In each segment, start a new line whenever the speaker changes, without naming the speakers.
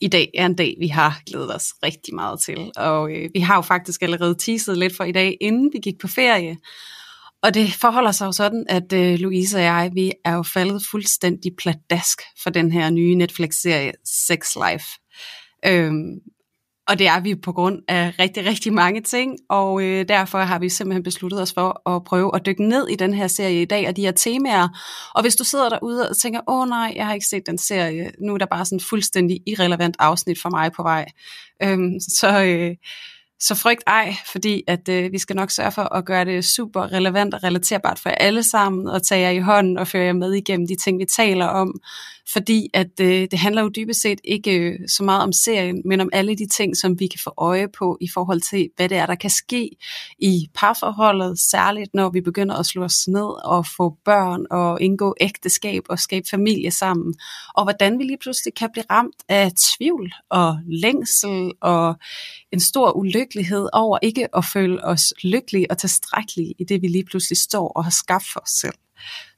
I dag er en dag, vi har glædet os rigtig meget til, og øh, vi har jo faktisk allerede teaset lidt for i dag, inden vi gik på ferie. Og det forholder sig jo sådan, at øh, Louise og jeg, vi er jo faldet fuldstændig pladask for den her nye Netflix-serie Sex Life. Øhm, og det er vi på grund af rigtig, rigtig mange ting, og øh, derfor har vi simpelthen besluttet os for at prøve at dykke ned i den her serie i dag, og de her temaer. Og hvis du sidder derude og tænker, åh nej, jeg har ikke set den serie, nu er der bare sådan fuldstændig irrelevant afsnit for mig på vej, øhm, så... Øh, så frygt ej, fordi at øh, vi skal nok sørge for at gøre det super relevant og relaterbart for jer alle sammen, og tage jer i hånden og føre jer med igennem de ting, vi taler om. Fordi at øh, det handler jo dybest set ikke øh, så meget om serien, men om alle de ting, som vi kan få øje på i forhold til, hvad det er, der kan ske i parforholdet, særligt når vi begynder at slå os ned og få børn og indgå ægteskab og skabe familie sammen. Og hvordan vi lige pludselig kan blive ramt af tvivl og længsel og en stor ulykkelighed over ikke at føle os lykkelige og tilstrækkelige i det, vi lige pludselig står og har skabt for os selv.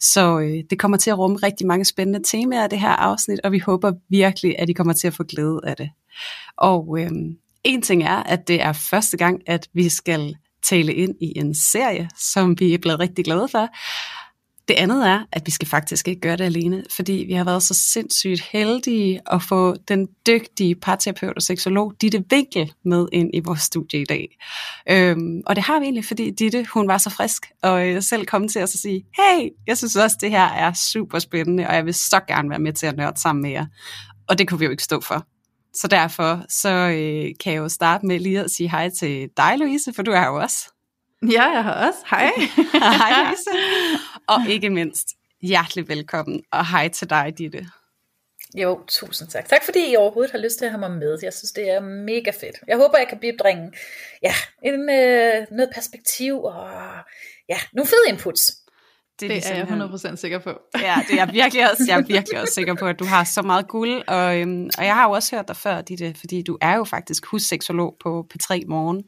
Så øh, det kommer til at rumme rigtig mange spændende temaer af det her afsnit, og vi håber virkelig, at I kommer til at få glæde af det. Og øh, en ting er, at det er første gang, at vi skal tale ind i en serie, som vi er blevet rigtig glade for. Det andet er, at vi skal faktisk ikke gøre det alene, fordi vi har været så sindssygt heldige at få den dygtige parterapeut og seksolog Ditte Winkel med ind i vores studie i dag. Øhm, og det har vi egentlig, fordi Ditte, hun var så frisk, og jeg selv kom til os at sige, hey, jeg synes også, det her er super spændende, og jeg vil så gerne være med til at nørde sammen med jer. Og det kunne vi jo ikke stå for. Så derfor så øh, kan jeg jo starte med lige at sige hej til dig, Louise, for du er jo også.
Ja, jeg har også. Hej.
hej, Louise. Og ikke mindst, hjertelig velkommen, og hej til dig, Ditte.
Jo, tusind tak. Tak fordi I overhovedet har lyst til at have mig med. Jeg synes, det er mega fedt. Jeg håber, jeg kan bibringe ja, en, øh, noget perspektiv og ja, nogle fede inputs.
Det, det er jeg 100% sikker på.
ja, det er jeg virkelig også, jeg er virkelig også sikker på, at du har så meget guld. Og, øhm, og jeg har jo også hørt dig før, Ditte, fordi du er jo faktisk husseksolog på P3 Morgen.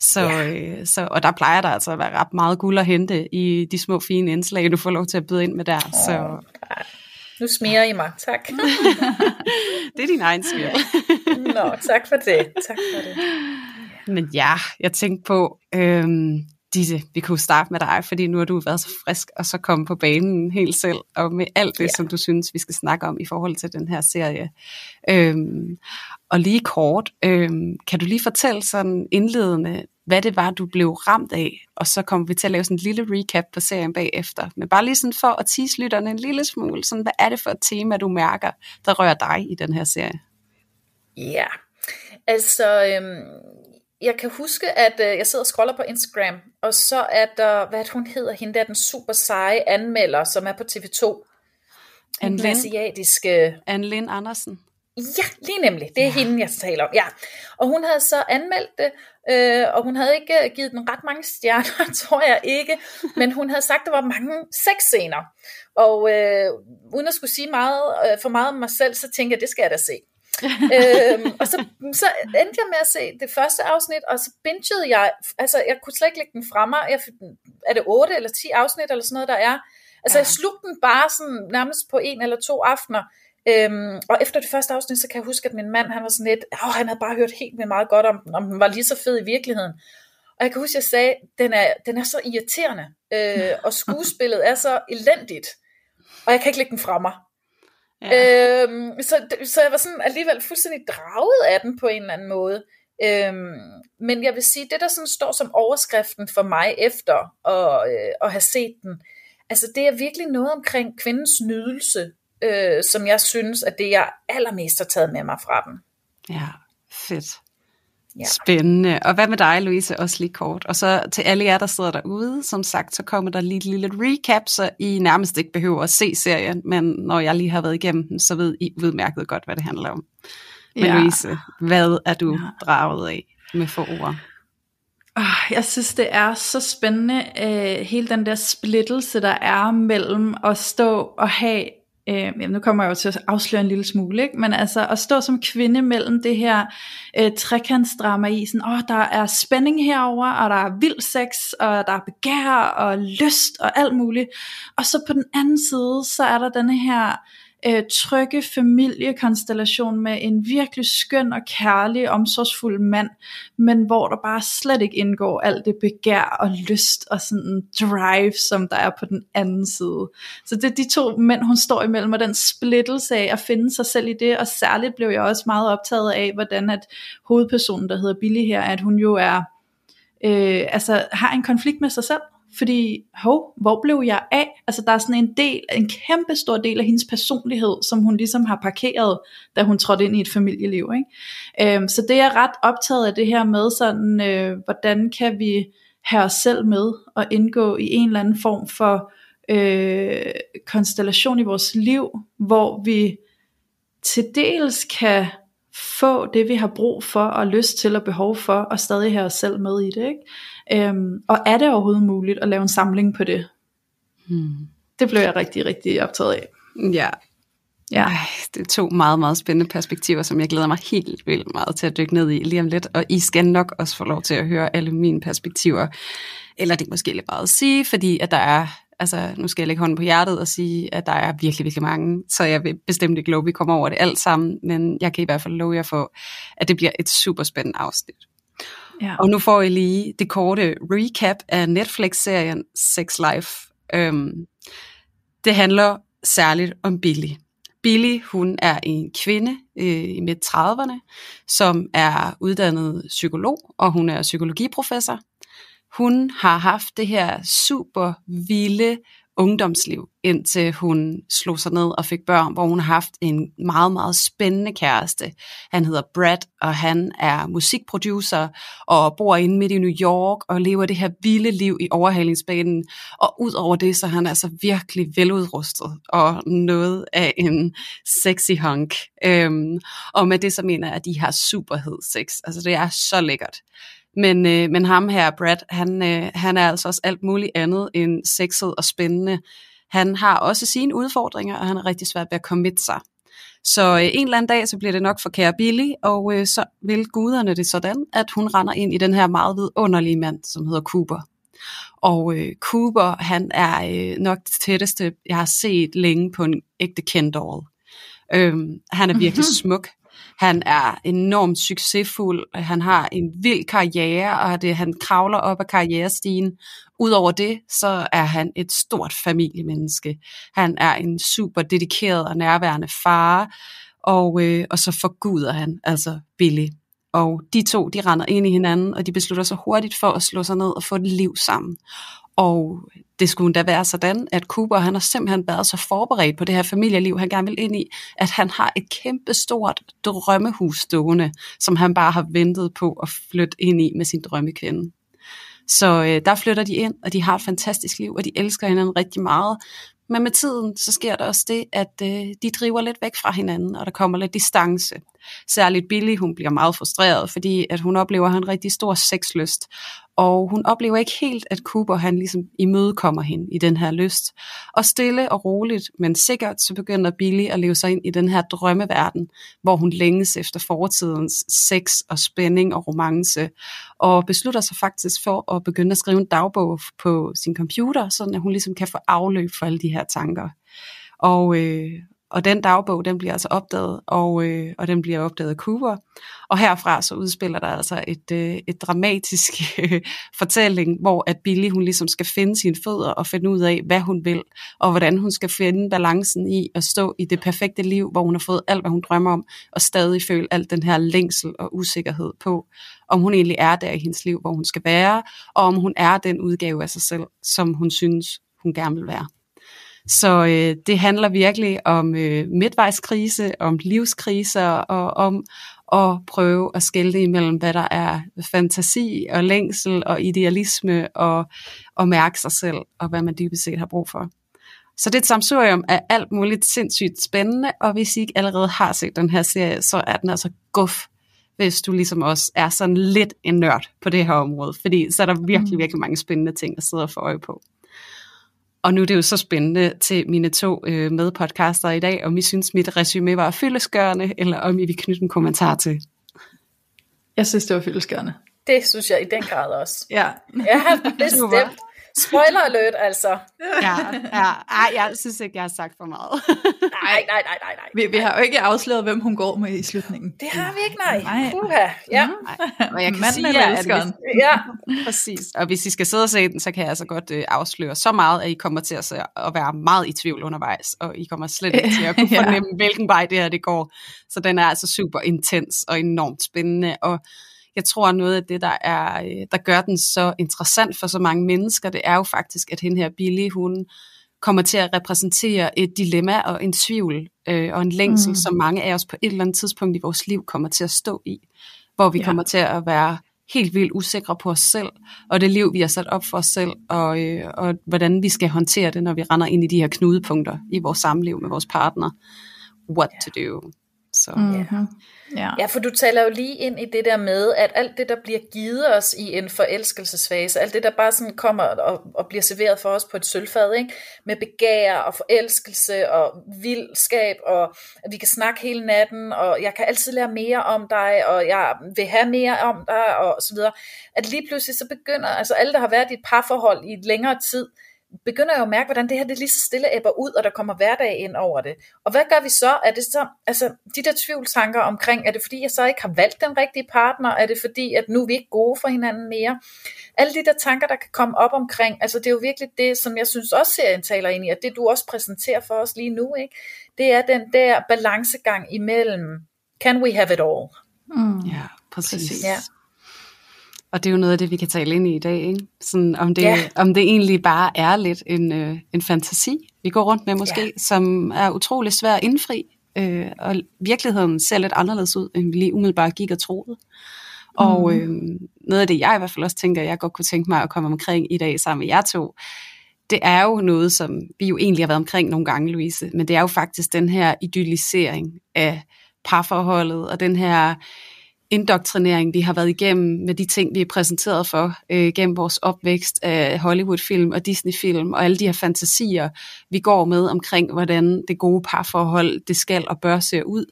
Så, ja. øh, så, og der plejer der altså at være ret meget guld at hente i de små fine indslag, du får lov til at byde ind med der. Oh, så.
Nu smiger I mig, tak.
det er din egen smir.
Nå, tak for det. Tak for det.
Men ja, jeg tænkte på, øhm, Disse, vi kunne starte med dig, fordi nu har du været så frisk, og så komme på banen helt selv, og med alt det, ja. som du synes, vi skal snakke om i forhold til den her serie. Øhm, og lige kort, øhm, kan du lige fortælle sådan indledende, hvad det var, du blev ramt af, og så kommer vi til at lave sådan en lille recap på serien bagefter. Men bare lige sådan for at tease lytterne en lille smule, sådan, hvad er det for et tema, du mærker, der rører dig i den her serie?
Ja, altså øhm, jeg kan huske, at øh, jeg sidder og scroller på Instagram, og så er der, hvad hun hedder, hende der, den super seje anmelder, som er på TV2.
Anne
Den asiatiske...
Anne Lind Andersen.
Ja, lige nemlig. Det er ja. hende, jeg taler om. Ja. Og hun havde så anmeldt det, øh, og hun havde ikke øh, givet den ret mange stjerner, tror jeg ikke, men hun havde sagt, at der var mange sexscener. Og øh, uden at skulle sige meget, øh, for meget om mig selv, så tænkte jeg, det skal jeg da se øhm, og så, så endte jeg med at se det første afsnit, og så bingede jeg, altså jeg kunne slet ikke lægge den fra mig, jeg, er det 8 eller 10 afsnit eller sådan noget, der er, altså ja. jeg slugte den bare sådan nærmest på en eller to aftener, Øhm, og efter det første afsnit, så kan jeg huske, at min mand, han var sådan lidt, åh, han havde bare hørt helt vildt meget godt om den, om den var lige så fed i virkeligheden. Og jeg kan huske, at jeg sagde, den er, den er så irriterende, øh, og skuespillet er så elendigt, og jeg kan ikke lægge den fra mig. Ja. Øhm, så, så jeg var sådan alligevel fuldstændig draget af den på en eller anden måde. Øhm, men jeg vil sige, det der sådan står som overskriften for mig efter at, øh, at have set den, altså det er virkelig noget omkring kvindens nydelse, øh, som jeg synes, at det jeg allermest har taget med mig fra den.
Ja, fedt. Ja. Spændende. Og hvad med dig, Louise, også lige kort? Og så til alle jer, der sidder derude, som sagt, så kommer der lige et lille recap, så I nærmest ikke behøver at se serien, men når jeg lige har været igennem den, så ved I udmærket godt, hvad det handler om. Men ja. Louise, hvad er du ja. draget af med få ord?
Jeg synes, det er så spændende, øh, hele den der splittelse, der er mellem at stå og have, øh, jamen nu kommer jeg jo til at afsløre en lille smule, ikke? men altså at stå som kvinde mellem det her øh, trekantsdrama i, sådan, åh, der er spænding herover og der er vild sex, og der er begær og lyst og alt muligt, og så på den anden side, så er der denne her øh, trygge familiekonstellation med en virkelig skøn og kærlig, omsorgsfuld mand, men hvor der bare slet ikke indgår alt det begær og lyst og sådan drive, som der er på den anden side. Så det er de to mænd, hun står imellem, og den splittelse af at finde sig selv i det, og særligt blev jeg også meget optaget af, hvordan at hovedpersonen, der hedder Billy her, at hun jo er, øh, altså har en konflikt med sig selv, fordi, hov, hvor blev jeg af? Altså der er sådan en del, en kæmpe stor del af hendes personlighed, som hun ligesom har parkeret, da hun trådte ind i et familieliv. Ikke? Øhm, så det er ret optaget af det her med, sådan, øh, hvordan kan vi have os selv med og indgå i en eller anden form for øh, konstellation i vores liv, hvor vi til dels kan få det, vi har brug for og lyst til og behov for, og stadig have os selv med i det. Ikke? Øhm, og er det overhovedet muligt at lave en samling på det? Hmm. Det blev jeg rigtig, rigtig optaget af.
Ja. Ja. Ej, det er to meget, meget spændende perspektiver, som jeg glæder mig helt vildt meget til at dykke ned i lige om lidt. Og I skal nok også få lov til at høre alle mine perspektiver. Eller det er måske lidt meget at sige, fordi at der er altså nu skal jeg lægge hånden på hjertet og sige, at der er virkelig, virkelig mange, så jeg vil bestemt ikke love, at vi kommer over det alt sammen, men jeg kan i hvert fald love jer for, at det bliver et super spændende afsnit. Ja. Og nu får I lige det korte recap af Netflix-serien Sex Life. Øhm, det handler særligt om Billy. Billy, hun er en kvinde øh, i midt 30'erne, som er uddannet psykolog, og hun er psykologiprofessor hun har haft det her super vilde ungdomsliv, indtil hun slog sig ned og fik børn, hvor hun har haft en meget, meget spændende kæreste. Han hedder Brad, og han er musikproducer og bor inde midt i New York og lever det her vilde liv i overhalingsbanen. Og ud over det, så er han altså virkelig veludrustet og noget af en sexy hunk. Øhm, og med det så mener jeg, at de har superhed sex. Altså det er så lækkert. Men, øh, men ham her, Brad, han, øh, han er altså også alt muligt andet end sexet og spændende. Han har også sine udfordringer, og han er rigtig svært ved at committe sig. Så øh, en eller anden dag, så bliver det nok for kære Billy, og øh, så vil guderne det sådan, at hun render ind i den her meget vidunderlige mand, som hedder Cooper. Og øh, Cooper, han er øh, nok det tætteste, jeg har set længe på en ægte Kendall. Øhm, han er virkelig smuk. Han er enormt succesfuld, han har en vild karriere, og det, han kravler op ad karrierestigen. Udover det, så er han et stort familiemenneske. Han er en super dedikeret og nærværende far, og, øh, og så forguder han altså Billy. Og de to, de render ind i hinanden, og de beslutter sig hurtigt for at slå sig ned og få et liv sammen. Og det skulle da være sådan, at Cooper han har simpelthen været så forberedt på det her familieliv, han gerne vil ind i, at han har et kæmpe stort drømmehus stående, som han bare har ventet på at flytte ind i med sin drømmekvinde. Så øh, der flytter de ind, og de har et fantastisk liv, og de elsker hinanden rigtig meget. Men med tiden, så sker der også det, at øh, de driver lidt væk fra hinanden, og der kommer lidt distance. Særligt Billy, hun bliver meget frustreret, fordi at hun oplever, at han en rigtig stor sexlyst, og hun oplever ikke helt, at Cooper han ligesom imødekommer hende i den her lyst. Og stille og roligt, men sikkert, så begynder Billy at leve sig ind i den her drømmeverden, hvor hun længes efter fortidens sex og spænding og romance, og beslutter sig faktisk for at begynde at skrive en dagbog på sin computer, så at hun ligesom kan få afløb for alle de her tanker. Og, øh, og den dagbog, den bliver altså opdaget, og, øh, og den bliver opdaget af Cooper. Og herfra så udspiller der altså et, øh, et dramatisk øh, fortælling, hvor at Billy hun ligesom skal finde sine fødder og finde ud af, hvad hun vil, og hvordan hun skal finde balancen i at stå i det perfekte liv, hvor hun har fået alt, hvad hun drømmer om, og stadig føle alt den her længsel og usikkerhed på, om hun egentlig er der i hendes liv, hvor hun skal være, og om hun er den udgave af sig selv, som hun synes, hun gerne vil være. Så øh, det handler virkelig om øh, midtvejskrise, om livskriser og om at prøve at skille imellem, hvad der er fantasi og længsel og idealisme og, og mærke sig selv og hvad man dybest set har brug for. Så det er et samsurium af alt muligt sindssygt spændende, og hvis I ikke allerede har set den her serie, så er den altså guf, hvis du ligesom også er sådan lidt en nørd på det her område, fordi så er der virkelig, mm. virkelig mange spændende ting at sidde og få øje på. Og nu er det jo så spændende til mine to øh, medpodcaster i dag, om I synes, mit resume var fyldeskørende, eller om I vil knytte en kommentar til.
Jeg synes, det var fyldeskørende.
Det synes jeg i den grad også.
Ja,
Ja, bestemt. Spoiler alert, altså.
Ja, ja. Ej, jeg synes ikke, jeg har sagt for meget.
Nej, nej, nej, nej, nej.
vi, vi har jo ikke afsløret, hvem hun går med i slutningen.
Det har vi ikke, nej.
Nej.
Puha. Ja.
Mm.
Ej, og jeg kan
Manden
sige, at hvis,
ja.
præcis. Og hvis I skal sidde og se den, så kan jeg altså godt øh, afsløre så meget, at I kommer til at, se, at være meget i tvivl undervejs, og I kommer slet ikke til at kunne
Ja.
fornemme, hvilken vej det her det går. Så den er altså super intens og enormt spændende, og jeg tror, noget af det, der, er, øh, der gør den så interessant for så mange mennesker, det er jo faktisk, at hende her Billy, hun kommer til at repræsentere et dilemma og en tvivl øh, og en længsel,
Mm.
som mange af os på et eller andet tidspunkt i vores liv kommer til at stå i, hvor vi
Ja.
ja. kommer til at være helt vildt usikre på os selv, og det liv, vi har sat op for os selv, og, øh, og hvordan vi skal håndtere det, når vi render ind i de her knudepunkter i vores samliv med vores partner. What to do. Så
Mm-hmm. Ja.
Ja, for du taler jo lige ind i det der med, at alt det, der bliver givet os i en forelskelsesfase, alt det, der bare sådan kommer og, og bliver serveret for os på et sølvfad, ikke? med begær og forelskelse og vildskab, og at vi kan snakke hele natten, og jeg kan altid lære mere om dig, og jeg vil have mere om dig, og så videre. At lige pludselig så begynder, altså alle, der har været i et parforhold i længere tid, begynder jeg jo at mærke, hvordan det her det lige så stille æbber ud, og der kommer hverdag ind over det. Og hvad gør vi så? Er det så, altså de der tvivlstanker omkring, er det fordi, jeg så ikke har valgt den rigtige partner? Er det fordi, at nu er vi ikke gode for hinanden mere? Alle de der tanker, der kan komme op omkring, altså det er jo virkelig det, som jeg synes også serien taler ind i, og det du også præsenterer for os lige nu, ikke? det er den der balancegang imellem, can we have it all?
Mm.
Ja, præcis.
Præcis.
Ja.
Og det er jo noget af det, vi kan tale ind i i dag. Ikke? Sådan, om, det,
Ja.
om det egentlig bare er lidt en, øh, en fantasi, vi går rundt med måske,
Ja.
som er utrolig svær at indfri. Øh, og virkeligheden ser lidt anderledes ud, end vi lige umiddelbart gik og troede. Og øh, noget af det, jeg i hvert fald også tænker, jeg godt kunne tænke mig at komme omkring i dag sammen med jer to, det er jo noget, som vi jo egentlig har været omkring nogle gange, Louise, men det er jo faktisk den her idyllisering af parforholdet, og den her indoktrinering, vi har været igennem med de ting, vi er præsenteret for øh, gennem vores opvækst af Hollywood-film og Disney-film og alle de her fantasier, vi går med omkring, hvordan det gode parforhold, det skal og bør se ud,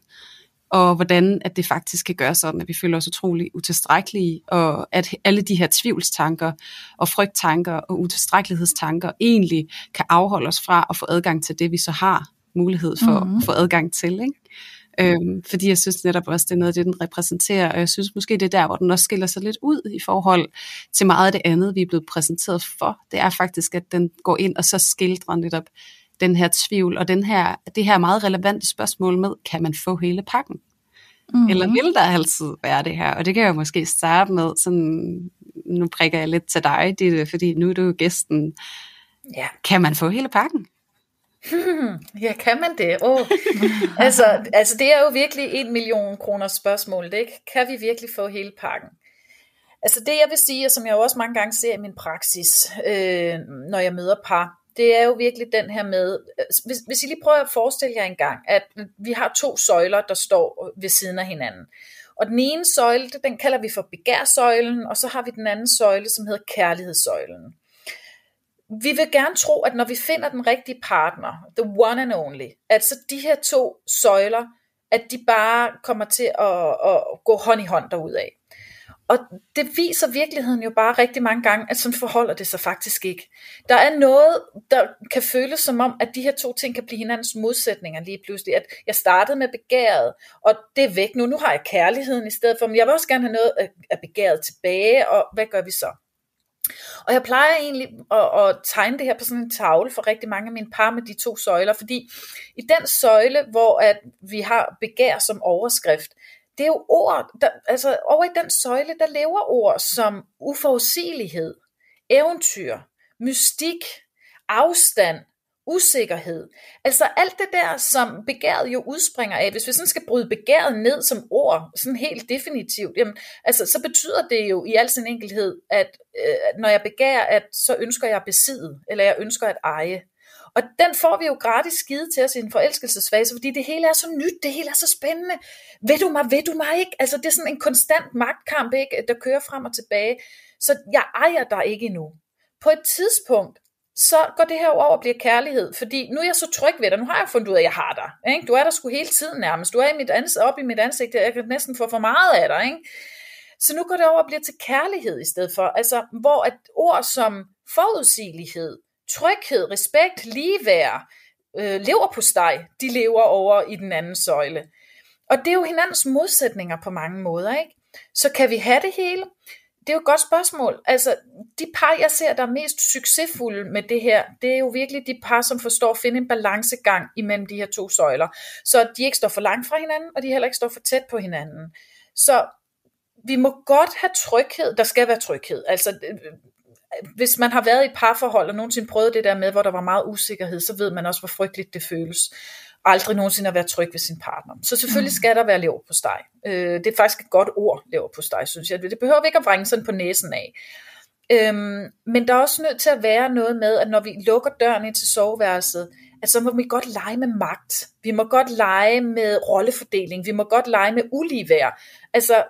og hvordan at det faktisk kan gøre sådan, at vi føler os utrolig utilstrækkelige, og at alle de her tvivlstanker og frygttanker og utilstrækkelighedstanker egentlig kan afholde os fra at få adgang til det, vi så har mulighed for mm. at få adgang til. Ikke? Øhm, fordi jeg synes netop også, det er noget af det, den repræsenterer, og jeg synes måske, det er der, hvor den også skiller sig lidt ud i forhold til meget af det andet, vi er blevet præsenteret for. Det er faktisk, at den går ind og så skildrer netop den her tvivl, og den her, det her meget relevante spørgsmål med, kan man få hele pakken?
Mm.
Eller vil der altid være det her? Og det kan jeg jo måske starte med, sådan, nu prikker jeg lidt til dig, Ditte, fordi nu er du jo gæsten.
Ja.
Kan man få hele pakken?
Ja, kan man det? Oh. altså, altså, det er jo virkelig en million kroner spørgsmål, det ikke? Kan vi virkelig få hele pakken? Altså det jeg vil sige, og som jeg jo også mange gange ser i min praksis, øh, når jeg møder par, det er jo virkelig den her med, øh, hvis, hvis I lige prøver at forestille jer en gang, at vi har to søjler, der står ved siden af hinanden. Og den ene søjle, den kalder vi for begærsøjlen, og så har vi den anden søjle, som hedder kærlighedssøjlen vi vil gerne tro, at når vi finder den rigtige partner, the one and only, at så de her to søjler, at de bare kommer til at, at gå hånd i hånd derudad. Og det viser virkeligheden jo bare rigtig mange gange, at sådan forholder det sig faktisk ikke. Der er noget, der kan føles som om, at de her to ting kan blive hinandens modsætninger lige pludselig. At jeg startede med begæret, og det er væk nu. Nu har jeg kærligheden i stedet for, men jeg vil også gerne have noget af begæret tilbage, og hvad gør vi så? Og jeg plejer egentlig at, at tegne det her på sådan en tavle for rigtig mange af mine par med de to søjler, fordi i den søjle, hvor at vi har begær som overskrift, det er jo ord, der, altså over i den søjle, der lever ord som uforudsigelighed, eventyr, mystik, afstand, usikkerhed. Altså alt det der, som begæret jo udspringer af. Hvis vi sådan skal bryde begæret ned som ord, sådan helt definitivt, jamen, altså, så betyder det jo i al sin enkelhed, at øh, når jeg begærer, at så ønsker jeg at besidde, eller jeg ønsker at eje. Og den får vi jo gratis skide til os i en forelskelsesfase, fordi det hele er så nyt, det hele er så spændende. Ved du mig, ved du mig ikke? Altså det er sådan en konstant magtkamp, ikke? der kører frem og tilbage. Så jeg ejer dig ikke endnu. På et tidspunkt, så går det her over og bliver kærlighed, fordi nu er jeg så tryg ved dig, nu har jeg fundet ud af, at jeg har dig. Ikke? Du er der sgu hele tiden nærmest, du er i mit ansigt, op i mit ansigt, jeg kan næsten få for meget af dig. Ikke? Så nu går det over og bliver til kærlighed i stedet for, altså hvor at ord som forudsigelighed, tryghed, respekt, ligeværd, øh, lever på steg, de lever over i den anden søjle. Og det er jo hinandens modsætninger på mange måder, ikke? Så kan vi have det hele? Det er jo et godt spørgsmål. Altså, de par, jeg ser, der er mest succesfulde med det her, det er jo virkelig de par, som forstår at finde en balancegang imellem de her to søjler. Så de ikke står for langt fra hinanden, og de heller ikke står for tæt på hinanden. Så vi må godt have tryghed. Der skal være tryghed. Altså, øh, hvis man har været i et parforhold og nogensinde prøvet det der med, hvor der var meget usikkerhed, så ved man også, hvor frygteligt det føles. Aldrig nogensinde at være tryg ved sin partner. Så selvfølgelig mm. skal der være lever på steg. Øh, det er faktisk et godt ord, lever på steg, synes jeg. Det behøver vi ikke at vrænge sådan på næsen af. Øhm, men der er også nødt til at være noget med, at når vi lukker døren ind til soveværelset, at så må vi godt lege med magt. Vi må godt lege med rollefordeling. Vi må godt lege med uligeværd. Altså,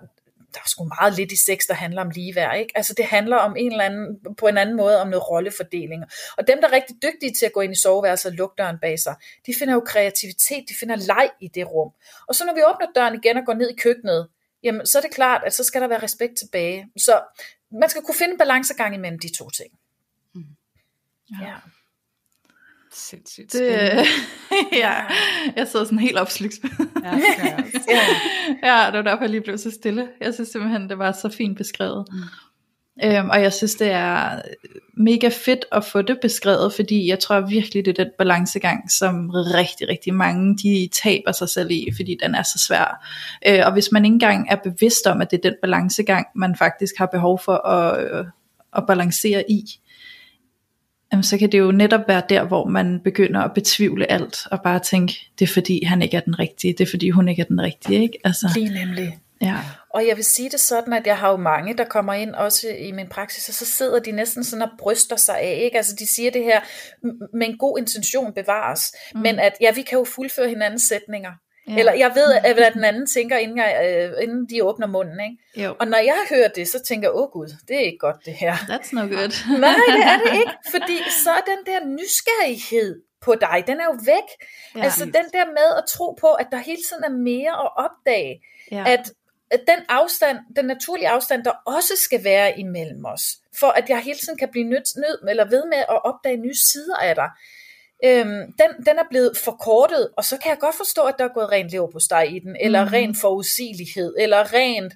der er sgu meget lidt i sex, der handler om ligeværd. Ikke? Altså det handler om en eller anden, på en anden måde om noget rollefordeling. Og dem, der er rigtig dygtige til at gå ind i soveværelset og lukke døren bag sig, de finder jo kreativitet, de finder leg i det rum. Og så når vi åbner døren igen og går ned i køkkenet, jamen så er det klart, at så skal der være respekt tilbage. Så man skal kunne finde en balancegang imellem de to ting. Mm.
Ja. ja. Sindssygt
det, ja, jeg sidder sådan helt opslugt. ja, ja. ja, det var derfor jeg lige blev så stille. Jeg synes simpelthen, det var så fint beskrevet. Mm. Øhm, og jeg synes, det er mega fedt at få det beskrevet, fordi jeg tror virkelig, det er den balancegang, som rigtig, rigtig mange, de taber sig selv i, fordi den er så svær. Øh, og hvis man ikke engang er bevidst om, at det er den balancegang, man faktisk har behov for at, øh, at balancere i, jamen, så kan det jo netop være der, hvor man begynder at betvivle alt, og bare tænke, det er fordi han ikke er den rigtige, det er fordi hun ikke er den rigtige, ikke? Altså,
Lige nemlig.
Ja.
Og jeg vil sige det sådan, at jeg har jo mange, der kommer ind også i min praksis, og så sidder de næsten sådan og bryster sig af, ikke? Altså de siger det her, med en god intention bevares, mm. men at ja, vi kan jo fuldføre hinandens sætninger. Ja. Eller jeg ved, hvad den anden tænker, inden, jeg, øh, inden de åbner munden. Ikke?
Jo.
Og når jeg hører det, så tænker jeg, åh gud, det er ikke godt det her.
That's no good.
Nej, det er det ikke. Fordi så er den der nysgerrighed på dig, den er jo væk. Ja. Altså den der med at tro på, at der hele tiden er mere at opdage. Ja. At, at den afstand, den naturlige afstand, der også skal være imellem os, for at jeg hele tiden kan blive nødt, nød, eller ved med at opdage nye sider af dig, øhm, den, den er blevet forkortet, og så kan jeg godt forstå, at der er gået rent lever på steg i den, eller mm. ren forudsigelighed, eller rent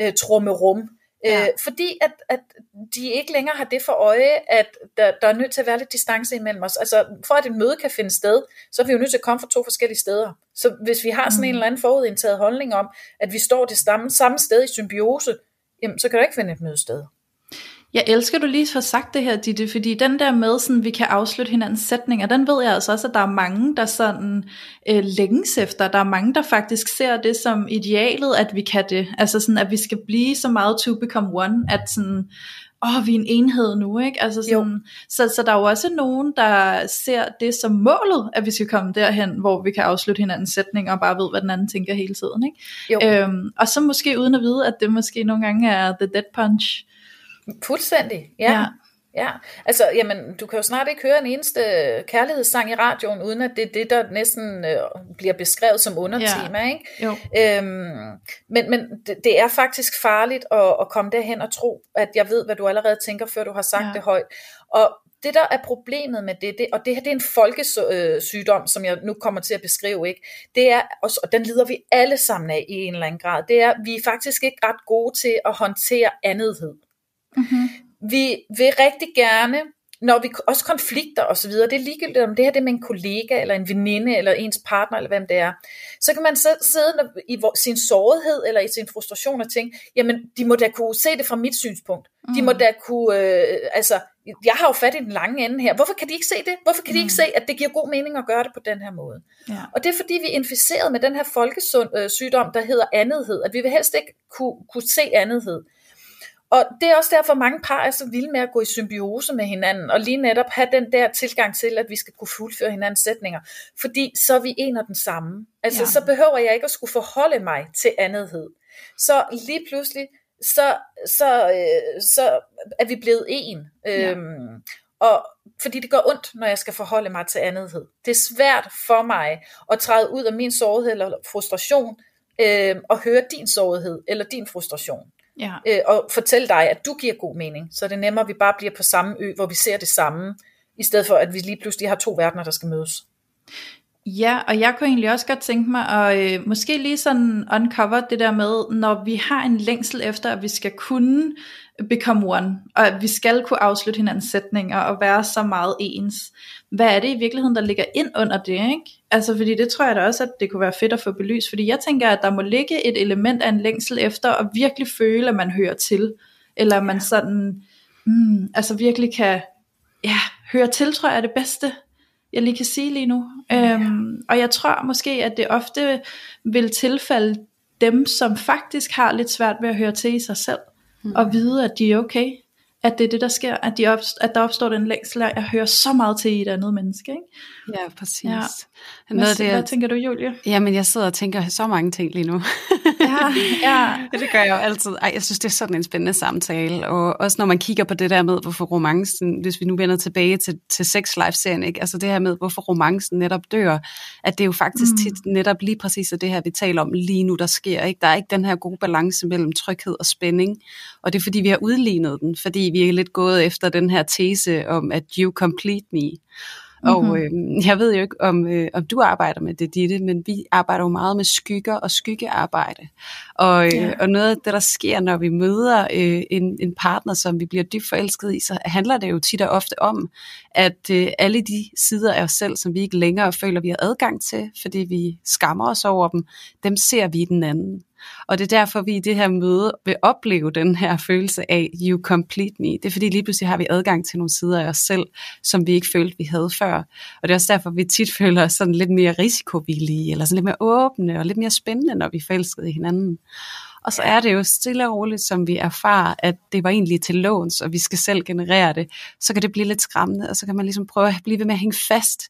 øh, trummerum. Ja. Øh, fordi at, at de ikke længere har det for øje, at der, der er nødt til at være lidt distance imellem os. Altså for at et møde kan finde sted, så er vi jo nødt til at komme fra to forskellige steder. Så hvis vi har sådan mm. en eller anden forudindtaget holdning om, at vi står det samme, samme sted i symbiose, jamen, så kan der ikke finde et møde sted.
Jeg elsker, du lige har sagt det her, Ditte, fordi den der med, sådan, vi kan afslutte hinandens sætninger, den ved jeg altså også, at der er mange, der sådan øh, længes efter. Der er mange, der faktisk ser det som idealet, at vi kan det. Altså sådan, at vi skal blive så meget to become one, at sådan, åh, vi er en enhed nu, ikke? Altså sådan, så, så der er jo også nogen, der ser det som målet, at vi skal komme derhen, hvor vi kan afslutte hinandens sætninger og bare ved, hvad den anden tænker hele tiden, ikke?
Jo.
Øhm, og så måske uden at vide, at det måske nogle gange er the dead punch,
Fuldstændig, ja. ja. Ja, altså, jamen, du kan jo snart ikke høre en eneste kærlighedssang i radioen, uden at det er det, der næsten øh, bliver beskrevet som undertema, ja. ikke?
Jo.
Øhm, men men det, det er faktisk farligt at, at komme derhen og tro, at jeg ved, hvad du allerede tænker, før du har sagt ja. det højt. Og det, der er problemet med det, det og det her det er en folkesygdom, som jeg nu kommer til at beskrive, ikke? det er, og den lider vi alle sammen af i en eller anden grad, det er, vi er faktisk ikke ret gode til at håndtere andethed.
Mm-hmm.
Vi vil rigtig gerne, når vi også konflikter og så videre, det er ligegyldigt om det her det er med en kollega, eller en veninde, eller ens partner, eller hvem det er, så kan man så sidde i sin sårighed, eller i sin frustration og tænke, jamen, de må da kunne se det fra mit synspunkt. Mm. De må da kunne, øh, altså, jeg har jo fat i den lange ende her. Hvorfor kan de ikke se det? Hvorfor kan de ikke mm. se, at det giver god mening at gøre det på den her måde?
Ja.
Og det er fordi, vi er inficeret med den her folkesygdom, der hedder andethed, at vi vil helst ikke kunne, kunne se andethed. Og det er også derfor, mange par er så vilde med at gå i symbiose med hinanden, og lige netop have den der tilgang til, at vi skal kunne fuldføre hinandens sætninger, fordi så er vi en og den samme. Altså, ja. så behøver jeg ikke at skulle forholde mig til andethed. Så lige pludselig, så, så, øh, så er vi blevet en. Ja. Øhm, og fordi det gør ondt, når jeg skal forholde mig til andethed. Det er svært for mig at træde ud af min sårighed eller frustration, øh, og høre din sårighed eller din frustration. Ja. Øh, og fortælle dig, at du giver god mening. Så er det nemmere, at vi bare bliver på samme ø, hvor vi ser det samme, i stedet for, at vi lige pludselig har to verdener, der skal mødes.
Ja, og jeg kunne egentlig også godt tænke mig at øh, måske lige sådan uncover det der med, når vi har en længsel efter, at vi skal kunne become one, og at vi skal kunne afslutte hinandens sætninger og være så meget ens. Hvad er det i virkeligheden, der ligger ind under det, ikke? Altså, fordi det tror jeg da også, at det kunne være fedt at få belyst, fordi jeg tænker, at der må ligge et element af en længsel efter at virkelig føle, at man hører til, eller at man sådan, mm, altså virkelig kan, ja, høre til, tror jeg er det bedste, jeg lige kan sige lige nu. Ja. Øhm, og jeg tror måske, at det ofte vil tilfalde dem, som faktisk har lidt svært ved at høre til i sig selv mm. og vide, at de er okay. At det er det, der sker, at, de opst- at der opstår den længsel, at jeg hører så meget til i et andet menneske. Ikke?
Ja, præcis. Ja.
Noget hvad, det, hvad tænker du, Julie?
Jamen, jeg sidder og tænker så mange ting lige nu. ja, ja. det gør jeg jo altid. Ej, jeg synes, det er sådan en spændende samtale. Og også når man kigger på det der med, hvorfor romancen, hvis vi nu vender tilbage til, til Sex Life-serien, ikke? altså det her med, hvorfor romancen netop dør, at det er jo faktisk mm. tit netop lige præcis det her, vi taler om lige nu, der sker. Ikke? Der er ikke den her gode balance mellem tryghed og spænding. Og det er fordi, vi har udlignet den, fordi vi er lidt gået efter den her tese om, at you complete me. Og mm-hmm. øh, jeg ved jo ikke, om, øh, om du arbejder med det, Ditte, men vi arbejder jo meget med skygger og skyggearbejde. Og, øh, ja. og noget af det, der sker, når vi møder øh, en, en partner, som vi bliver dybt forelsket i, så handler det jo tit og ofte om, at øh, alle de sider af os selv, som vi ikke længere føler, vi har adgang til, fordi vi skammer os over dem, dem ser vi i den anden. Og det er derfor, vi i det her møde vil opleve den her følelse af, you complete me. Det er fordi lige pludselig har vi adgang til nogle sider af os selv, som vi ikke følte, vi havde før. Og det er også derfor, vi tit føler os sådan lidt mere risikovillige, eller sådan lidt mere åbne og lidt mere spændende, når vi er forelskede i hinanden. Og så er det jo stille og roligt, som vi erfarer, at det var egentlig til låns, og vi skal selv generere det, så kan det blive lidt skræmmende, og så kan man ligesom prøve at blive ved med at hænge fast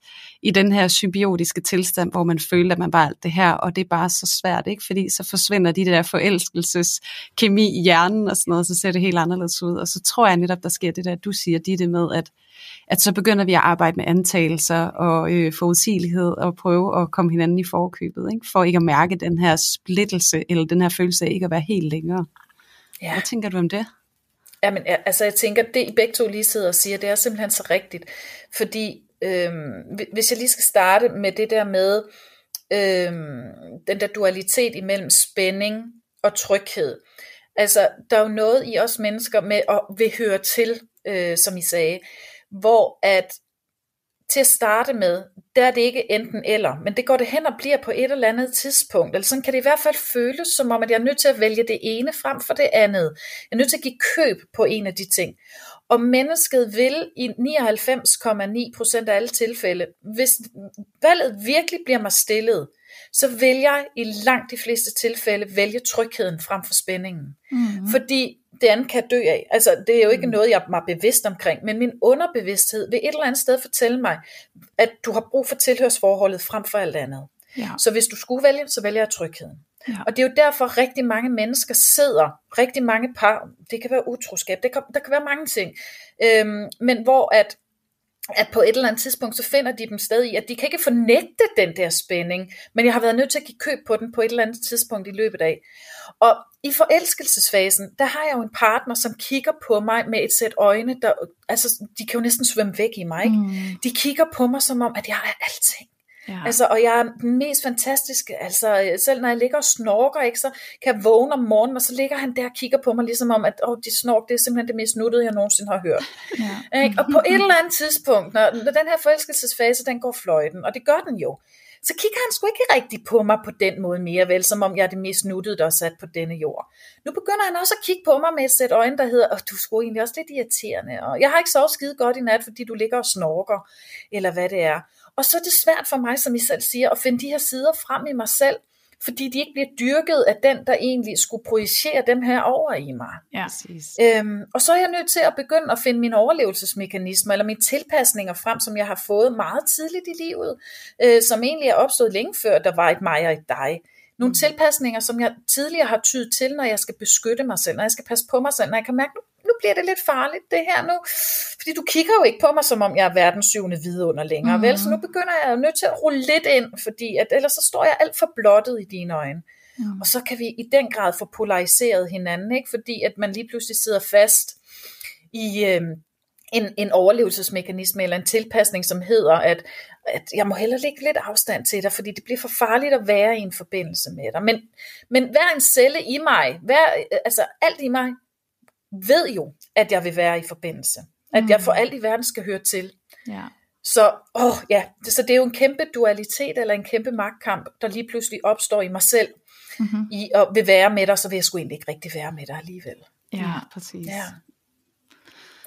i den her symbiotiske tilstand, hvor man føler, at man var alt det her, og det er bare så svært, ikke? Fordi så forsvinder de der forelskelseskemi i hjernen og sådan noget, og så ser det helt anderledes ud. Og så tror jeg netop, der sker det der, du siger, det med, at at så begynder vi at arbejde med antagelser og øh, forudsigelighed og prøve at komme hinanden i forkøbet, ikke? for ikke at mærke den her splittelse eller den her følelse af ikke at være helt længere. Ja. Hvad tænker du om det?
Jamen, altså jeg tænker, det I begge to lige sidder og siger, det er simpelthen så rigtigt. Fordi øhm, hvis jeg lige skal starte med det der med øhm, den der dualitet imellem spænding og tryghed. Altså, der er jo noget i os mennesker med at vil høre til, øh, som I sagde hvor at til at starte med, der er det ikke enten eller, men det går det hen og bliver på et eller andet tidspunkt, eller sådan kan det i hvert fald føles som om, at jeg er nødt til at vælge det ene frem for det andet. Jeg er nødt til at give køb på en af de ting. Og mennesket vil i 99,9% af alle tilfælde, hvis valget virkelig bliver mig stillet, så vil jeg i langt de fleste tilfælde vælge trygheden frem for spændingen. Mm. Fordi det andet kan dø af. Altså, det er jo ikke mm. noget, jeg er bevidst omkring, men min underbevidsthed vil et eller andet sted fortælle mig, at du har brug for tilhørsforholdet frem for alt andet. Ja. Så hvis du skulle vælge, så vælger jeg trygheden. Ja. Og det er jo derfor, rigtig mange mennesker sidder, rigtig mange par, det kan være utroskab, det kan, der kan være mange ting, øhm, men hvor at at på et eller andet tidspunkt, så finder de dem stadig i, at de kan ikke fornægte den der spænding, men jeg har været nødt til at give køb på den på et eller andet tidspunkt i løbet af. Og i forelskelsesfasen, der har jeg jo en partner, som kigger på mig med et sæt øjne, der, altså de kan jo næsten svømme væk i mig. Ikke? Mm. De kigger på mig som om, at jeg er alting. Ja. Altså, og jeg er den mest fantastiske, altså selv når jeg ligger og snorker, ikke, så kan jeg vågne om morgenen, og så ligger han der og kigger på mig, ligesom om, at oh, de snork, det er simpelthen det mest nuttede, jeg nogensinde har hørt. Ja. Ikke? Og på et eller andet tidspunkt, når, når den her forelskelsesfase, den går fløjten, og det gør den jo, så kigger han sgu ikke rigtig på mig på den måde mere, vel, som om jeg er det mest nuttede, der er sat på denne jord. Nu begynder han også at kigge på mig med et sæt øjne, der hedder, oh, du er sgu egentlig også lidt irriterende, og jeg har ikke så skide godt i nat, fordi du ligger og snorker, eller hvad det er. Og så er det svært for mig, som I selv siger, at finde de her sider frem i mig selv, fordi de ikke bliver dyrket af den, der egentlig skulle projicere dem her over i mig.
Ja.
Øhm, og så er jeg nødt til at begynde at finde mine overlevelsesmekanismer, eller mine tilpasninger frem, som jeg har fået meget tidligt i livet, øh, som egentlig er opstået længe før, der var et mig og et dig. Nogle mm. tilpasninger, som jeg tidligere har tydet til, når jeg skal beskytte mig selv, når jeg skal passe på mig selv, når jeg kan mærke, nu, nu bliver det lidt farligt det her nu. Fordi du kigger jo ikke på mig, som om jeg er verdens syvende vidunder længere, mm. vel? Så nu begynder jeg nødt til at rulle lidt ind, fordi at, ellers så står jeg alt for blottet i dine øjne. Mm. Og så kan vi i den grad få polariseret hinanden, ikke? fordi at man lige pludselig sidder fast i, øh, en, en overlevelsesmekanisme eller en tilpasning, som hedder, at, at jeg må hellere lægge lidt afstand til dig, fordi det bliver for farligt at være i en forbindelse med dig. Men, men hver en celle i mig, hver, altså alt i mig, ved jo, at jeg vil være i forbindelse. At jeg for alt i verden skal høre til.
Ja.
Så, åh, ja, så det er jo en kæmpe dualitet, eller en kæmpe magtkamp, der lige pludselig opstår i mig selv, mm-hmm. i at vil være med dig, så vil jeg sgu egentlig ikke rigtig være med dig alligevel.
Ja, præcis.
Ja.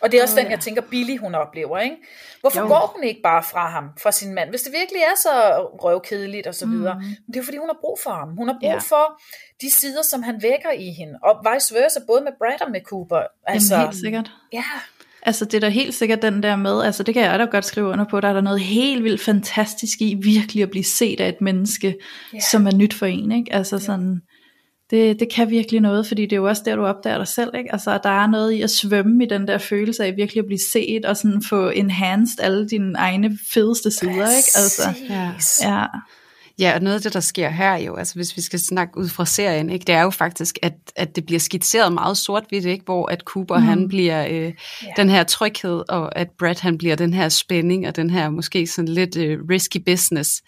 Og det er også oh, den, jeg tænker, Billy hun oplever. Ikke? Hvorfor jo. går hun ikke bare fra ham, fra sin mand, hvis det virkelig er så røvkedeligt og så videre? Mm. Men det er fordi, hun har brug for ham. Hun har brug ja. for de sider, som han vækker i hende. Og vice versa, både med Brad og med Cooper.
Altså, Jamen, helt sikkert.
Ja.
Altså det er da helt sikkert den der med, altså det kan jeg da godt skrive under på, der er der noget helt vildt fantastisk i virkelig at blive set af et menneske, yeah. som er nyt for en, ikke? Altså sådan, det, det kan virkelig noget, fordi det er jo også der, du opdager dig selv, ikke? Altså, der er noget i at svømme i den der følelse af virkelig at blive set, og sådan få enhanced alle dine egne fedeste sider, ikke? Altså,
ja.
ja.
Ja, og noget af det, der sker her jo, altså hvis vi skal snakke ud fra serien, ikke, det er jo faktisk, at, at det bliver skitseret meget sort-hvidt, ikke, hvor at Cooper, mm. han bliver øh, yeah. den her tryghed, og at Brad, han bliver den her spænding, og den her måske sådan lidt øh, risky business.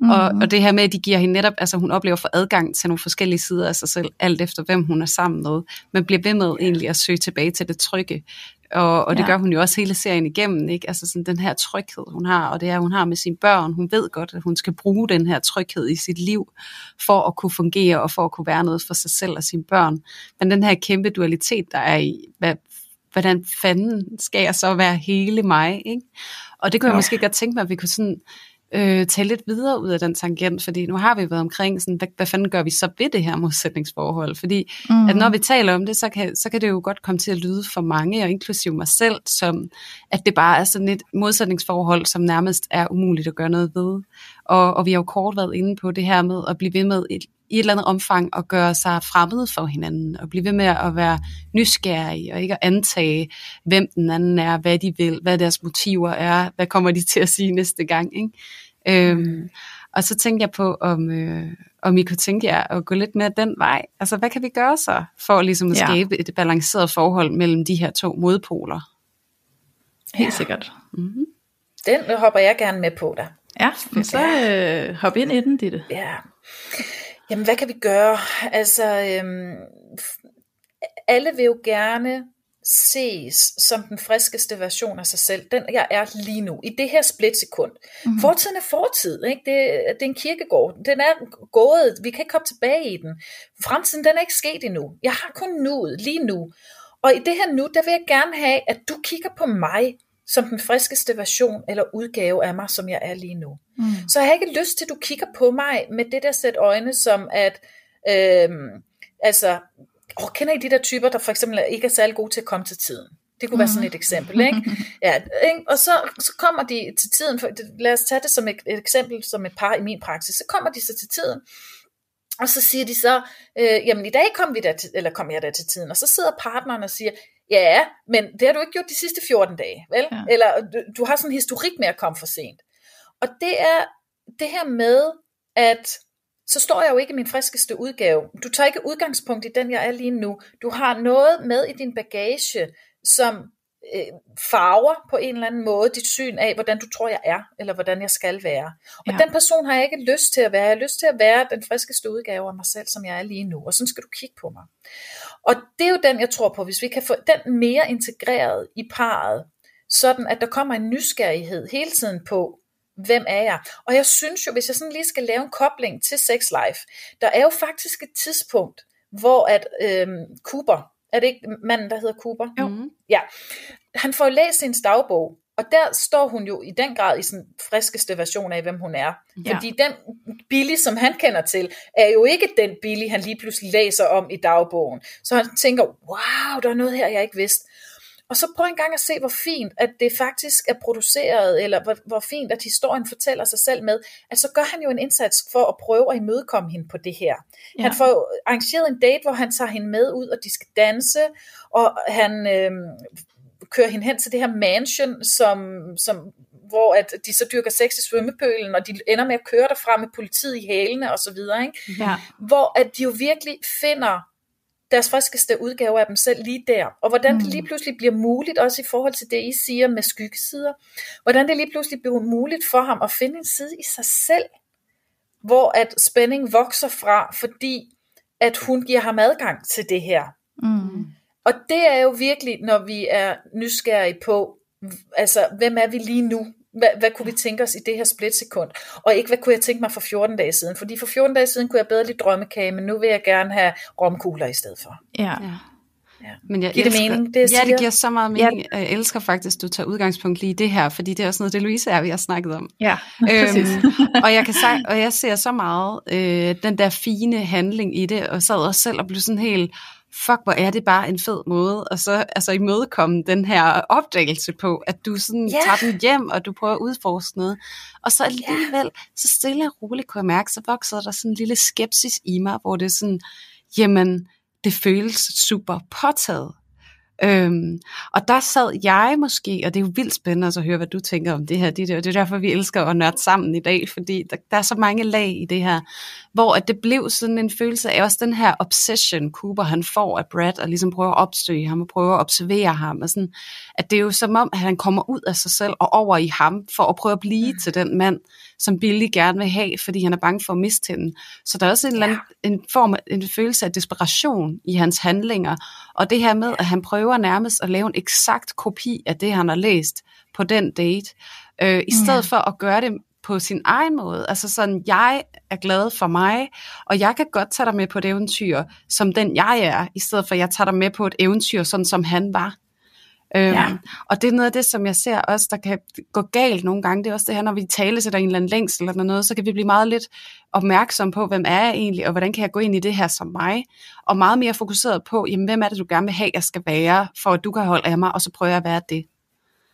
Mm. Og, og det her med, at de giver hende netop, altså hun oplever for adgang til nogle forskellige sider af sig selv, alt efter hvem hun er sammen med, men bliver ved med egentlig at søge tilbage til det trygge. Og, og det ja. gør hun jo også hele serien igennem, ikke? Altså sådan den her tryghed, hun har, og det er, hun har med sine børn. Hun ved godt, at hun skal bruge den her tryghed i sit liv, for at kunne fungere, og for at kunne være noget for sig selv og sine børn. Men den her kæmpe dualitet, der er i, hvad, hvordan fanden skal jeg så være hele mig, ikke? Og det kunne jeg ja. måske godt tænke mig, at vi kunne sådan øh, tage lidt videre ud af den tangent, fordi nu har vi været omkring, sådan, hvad, hvad fanden gør vi så ved det her modsætningsforhold? Fordi mm. at når vi taler om det, så kan, så kan det jo godt komme til at lyde for mange, og inklusive mig selv, som at det bare er sådan et modsætningsforhold, som nærmest er umuligt at gøre noget ved. Og, og vi har jo kort været inde på det her med at blive ved med et, i et eller andet omfang at gøre sig fremmede for hinanden, og blive ved med at være nysgerrige, og ikke at antage, hvem den anden er, hvad de vil, hvad deres motiver er, hvad kommer de til at sige næste gang. Ikke? Øhm, og så tænkte jeg på, om, øh, om I kunne tænke jer at gå lidt mere den vej. Altså, hvad kan vi gøre så, for ligesom at ja. skabe et balanceret forhold mellem de her to modpoler?
Helt ja. sikkert. Mm-hmm.
Den hopper jeg gerne med på der.
Ja, så øh, hop ind i den, Ditte.
Ja. Jamen, hvad kan vi gøre? Altså, øhm, alle vil jo gerne ses som den friskeste version af sig selv, den jeg er lige nu, i det her splitsekund. Mm-hmm. Fortiden er fortid, ikke? Det, det er en kirkegård, den er gået, vi kan ikke komme tilbage i den. Fremtiden, den er ikke sket endnu. Jeg har kun nuet, lige nu. Og i det her nu, der vil jeg gerne have, at du kigger på mig, som den friskeste version eller udgave af mig, som jeg er lige nu. Mm. Så jeg har ikke lyst til, at du kigger på mig med det der sæt øjne, som at, øhm, altså, åh, kender I de der typer, der for eksempel ikke er særlig gode til at komme til tiden? Det kunne mm. være sådan et mm. eksempel, ikke? Ja, ikke? Og så, så kommer de til tiden, for, lad os tage det som et, et eksempel, som et par i min praksis, så kommer de så til tiden, og så siger de så, øh, jamen i dag kom, vi der til, eller kom jeg der til tiden, og så sidder partneren og siger, Ja, men det har du ikke gjort de sidste 14 dage, vel? Ja. Eller du, du har sådan en historik med at komme for sent. Og det er det her med, at så står jeg jo ikke i min friskeste udgave. Du tager ikke udgangspunkt i den, jeg er lige nu. Du har noget med i din bagage, som øh, farver på en eller anden måde dit syn af, hvordan du tror, jeg er, eller hvordan jeg skal være. Og ja. den person har jeg ikke lyst til at være. Jeg har lyst til at være den friskeste udgave af mig selv, som jeg er lige nu. Og sådan skal du kigge på mig. Og det er jo den, jeg tror på, hvis vi kan få den mere integreret i parret, sådan at der kommer en nysgerrighed hele tiden på, hvem er jeg? Og jeg synes jo, hvis jeg sådan lige skal lave en kobling til sex life, der er jo faktisk et tidspunkt, hvor at øhm, Cooper, er det ikke manden, der hedder Cooper?
Jo. Mm.
Ja. Han får læst sin dagbog, Og der står hun jo i den grad i sådan friskeste version af, hvem hun er.
Ja.
Fordi den Billy, som han kender til, er jo ikke den Billy, han lige pludselig læser om i dagbogen. Så han tænker, wow, der er noget her, jeg ikke vidste. Og så prøv en gang at se, hvor fint, at det faktisk er produceret, eller hvor, hvor fint, at historien fortæller sig selv med, at så gør han jo en indsats for at prøve at imødekomme hende på det her. Ja. Han får arrangeret en date, hvor han tager hende med ud, og de skal danse, og han øh, kører hende hen til det her mansion, som, som, hvor at de så dyrker sex i svømmepølen, og de ender med at køre derfra med politiet i hælene og så videre. Ikke?
Ja.
Hvor at de jo virkelig finder deres friskeste udgave af dem selv lige der. Og hvordan mm. det lige pludselig bliver muligt, også i forhold til det, I siger med skyggesider, hvordan det lige pludselig bliver muligt for ham at finde en side i sig selv, hvor at spænding vokser fra, fordi at hun giver ham adgang til det her.
Mm.
Og det er jo virkelig, når vi er nysgerrige på, altså, hvem er vi lige nu? Hvad, hvad kunne vi tænke os i det her splitsekund? Og ikke, hvad kunne jeg tænke mig for 14 dage siden? Fordi for 14 dage siden kunne jeg bedre lide drømmekage, men nu vil jeg gerne have romkugler i stedet for.
Ja.
Ja.
Ja.
Men jeg
Giver det
elsker,
mening, det jeg
ja, det giver så meget mening. Ja. Jeg elsker faktisk, at du tager udgangspunkt lige i det her, fordi det er også noget, det Louise er, vi har snakket om.
Ja,
øhm, og, jeg kan og jeg ser så meget øh, den der fine handling i det, og sad også selv og blev sådan helt, fuck, hvor er det bare en fed måde, og så altså imødekomme den her opdagelse på, at du sådan yeah. tager den hjem, og du prøver at udforske noget. Og så alligevel, så stille og roligt kunne jeg mærke, så voksede der sådan en lille skepsis i mig, hvor det er sådan, jamen, det føles super påtaget. Øhm, og der sad jeg måske, og det er jo vildt spændende at høre, hvad du tænker om det her. Det, det er derfor, vi elsker at nørde sammen i dag, fordi der, der er så mange lag i det her, hvor at det blev sådan en følelse af også den her obsession, Cooper han får af Brad, og ligesom prøver at opstøge ham, og prøver at observere ham, og sådan, at det er jo som om, at han kommer ud af sig selv og over i ham, for at prøve at blive mm. til den mand, som Billy gerne vil have, fordi han er bange for at miste hende. Så der er også en, ja. anden, en form af en følelse af desperation i hans handlinger, og det her med, at han prøver nærmest at lave en eksakt kopi af det, han har læst på den date, øh, i stedet
Ja.
for at gøre det på sin egen måde. Altså sådan, jeg er glad for mig, og jeg kan godt tage dig med på et eventyr, som den jeg er, i stedet for at jeg tager dig med på et eventyr, sådan som han var. Øhm,
Ja.
Og det er noget af det, som jeg ser også, der kan gå galt nogle gange. Det er også det her, når vi taler til en eller anden længsel eller noget, så kan vi blive meget lidt opmærksom på, hvem er jeg egentlig, og hvordan kan jeg gå ind i det her som mig, og meget mere fokuseret på, jamen, hvem er det, du gerne vil have, jeg skal være, for at du kan holde af mig, og så prøver jeg at være det.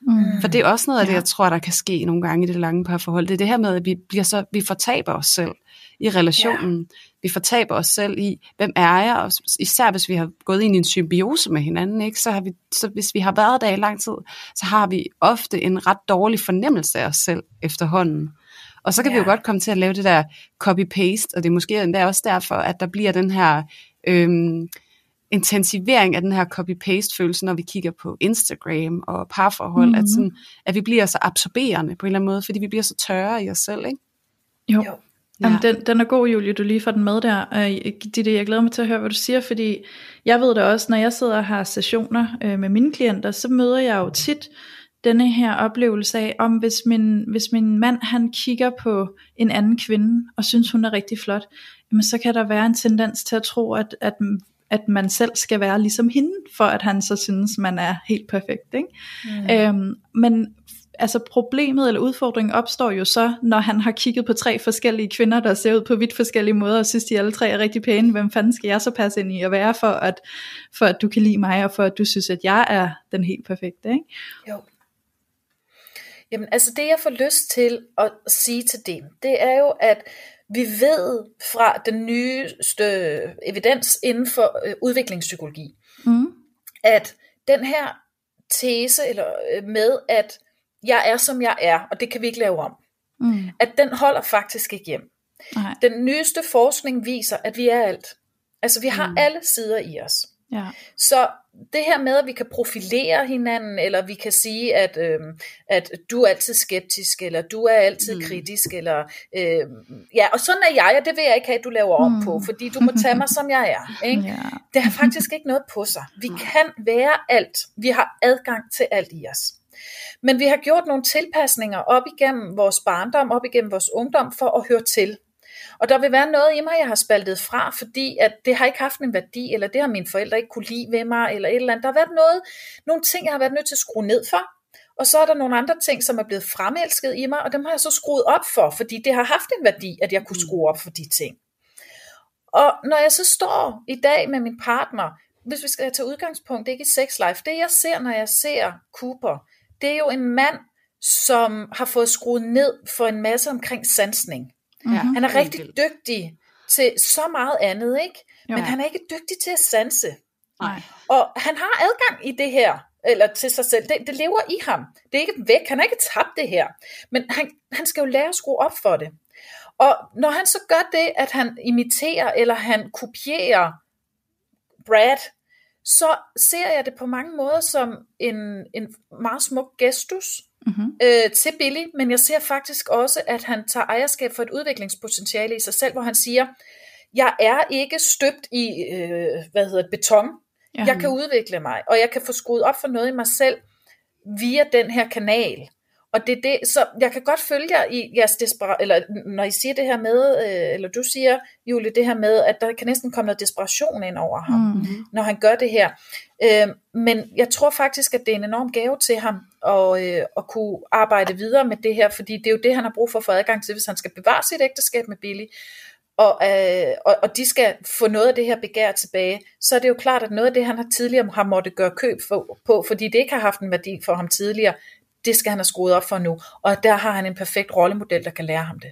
Mm.
For det er også noget af det,
Ja.
jeg tror, der kan ske nogle gange i det lange parforhold. Det er det her med, at vi, bliver så, vi fortaber os selv i relationen. Ja. Vi fortaber os selv i, hvem er jeg? Og især hvis vi har gået ind i en symbiose med hinanden, ikke? Så, har vi, så hvis vi har været der i lang tid, så har vi ofte en ret dårlig fornemmelse af os selv efterhånden. Og så kan ja. vi jo godt komme til at lave det der copy-paste, og det er måske endda også derfor, at der bliver den her øhm, intensivering af den her copy-paste-følelse, når vi kigger på Instagram og parforhold, mm-hmm. at, sådan, at vi bliver så absorberende på en eller anden måde, fordi vi bliver så tørre i os selv, ikke?
Jo.
Jo.
Jamen, den, den er god, Julie, du lige får den med der. Øh, det, jeg glæder mig til at høre, hvad du siger, fordi jeg ved da også, når jeg sidder og har sessioner øh, med mine klienter, så møder jeg jo tit denne her oplevelse af, om hvis min, hvis min mand han kigger på en anden kvinde, og synes hun er rigtig flot, jamen så kan der være en tendens til at tro, at, at, at man selv skal være ligesom hende, for at han så synes, man er helt perfekt. Ikke? Mm. Øhm, men altså problemet eller udfordringen opstår jo så, når han har kigget på tre forskellige kvinder, der ser ud på vidt forskellige måder, og synes, de alle tre er rigtig pæne. Hvem fanden skal jeg så passe ind i at være, for at, for at du kan lide mig, og for at du synes, at jeg er den helt perfekte, ikke?
Jo. Jamen, altså det jeg får lyst til at sige til det, det er jo, at vi ved fra den nyeste evidens inden for øh, udviklingspsykologi,
Mm.
at den her tese eller øh, med, at jeg er som jeg er, og det kan vi ikke lave om,
Mm.
at den holder faktisk ikke hjem.
Nej.
Den nyeste forskning viser, at vi er alt. Altså vi har
Mm.
alle sider i os.
Ja.
Så det her med, at vi kan profilere hinanden, eller vi kan sige, at, øh, at du er altid skeptisk, eller du er altid
Mm.
kritisk, eller øh, ja, og sådan er jeg, og det vil jeg ikke have, at du laver om
Mm.
på, fordi du må tage mig, som jeg er. Ikke?
Ja.
Det har faktisk ikke noget på sig. Vi kan være alt. Vi har adgang til alt i os. Men vi har gjort nogle tilpasninger op igennem vores barndom, op igennem vores ungdom, for at høre til. Og der vil være noget i mig, jeg har spaltet fra, fordi at det har ikke haft en værdi, eller det har mine forældre ikke kunne lide ved mig, eller et eller andet. Der har været noget, nogle ting, jeg har været nødt til at skrue ned for. og så er der nogle andre ting, som er blevet fremelsket i mig, og dem har jeg så skruet op for, fordi det har haft en værdi, at jeg kunne mm. skrue op for de ting. Og når jeg så står i dag med min partner, hvis vi skal tage udgangspunkt, ikke i sex life, det jeg ser, når jeg ser Cooper, det er jo en mand, som har fået skruet ned for en masse omkring sansning. Mm-hmm. Han er rigtig dygtig til så meget andet, ikke? Men han er ikke dygtig til at sanse.
Nej.
Og han har adgang i det her, eller til sig selv. Det, det lever i ham. Det er ikke væk. Han har ikke tabt det her. Men han, han skal jo lære at skrue op for det. Og når han så gør det, at han imiterer eller han kopierer Brad, så ser jeg det på mange måder som en, en meget smuk gestus mm-hmm. øh, til Billy, men jeg ser faktisk også, at han tager ejerskab for et udviklingspotentiale i sig selv, hvor han siger, jeg er ikke støbt i øh, hvad hedder det, beton, Ja. Jeg kan udvikle mig, og jeg kan få skruet op for noget i mig selv via den her kanal. Og det er det, så jeg kan godt følge jer i jeres desperation, eller når I siger det her med, øh, eller du siger, Julie, det her med, at der kan næsten komme noget desperation ind over ham, mm-hmm. når han gør det her. Øh, men jeg tror faktisk, at det er en enorm gave til ham, at, øh, at kunne arbejde videre med det her, fordi det er jo det, han har brug for at få adgang til, hvis han skal bevare sit ægteskab med Billy og, øh, og, og de skal få noget af det her begær tilbage, så er det jo klart, at noget af det, han har tidligere har måtte gøre køb for, på, fordi det ikke har haft en værdi for ham tidligere, det skal han have skruet op for nu. Og der har han en perfekt rollemodel, der kan lære ham det.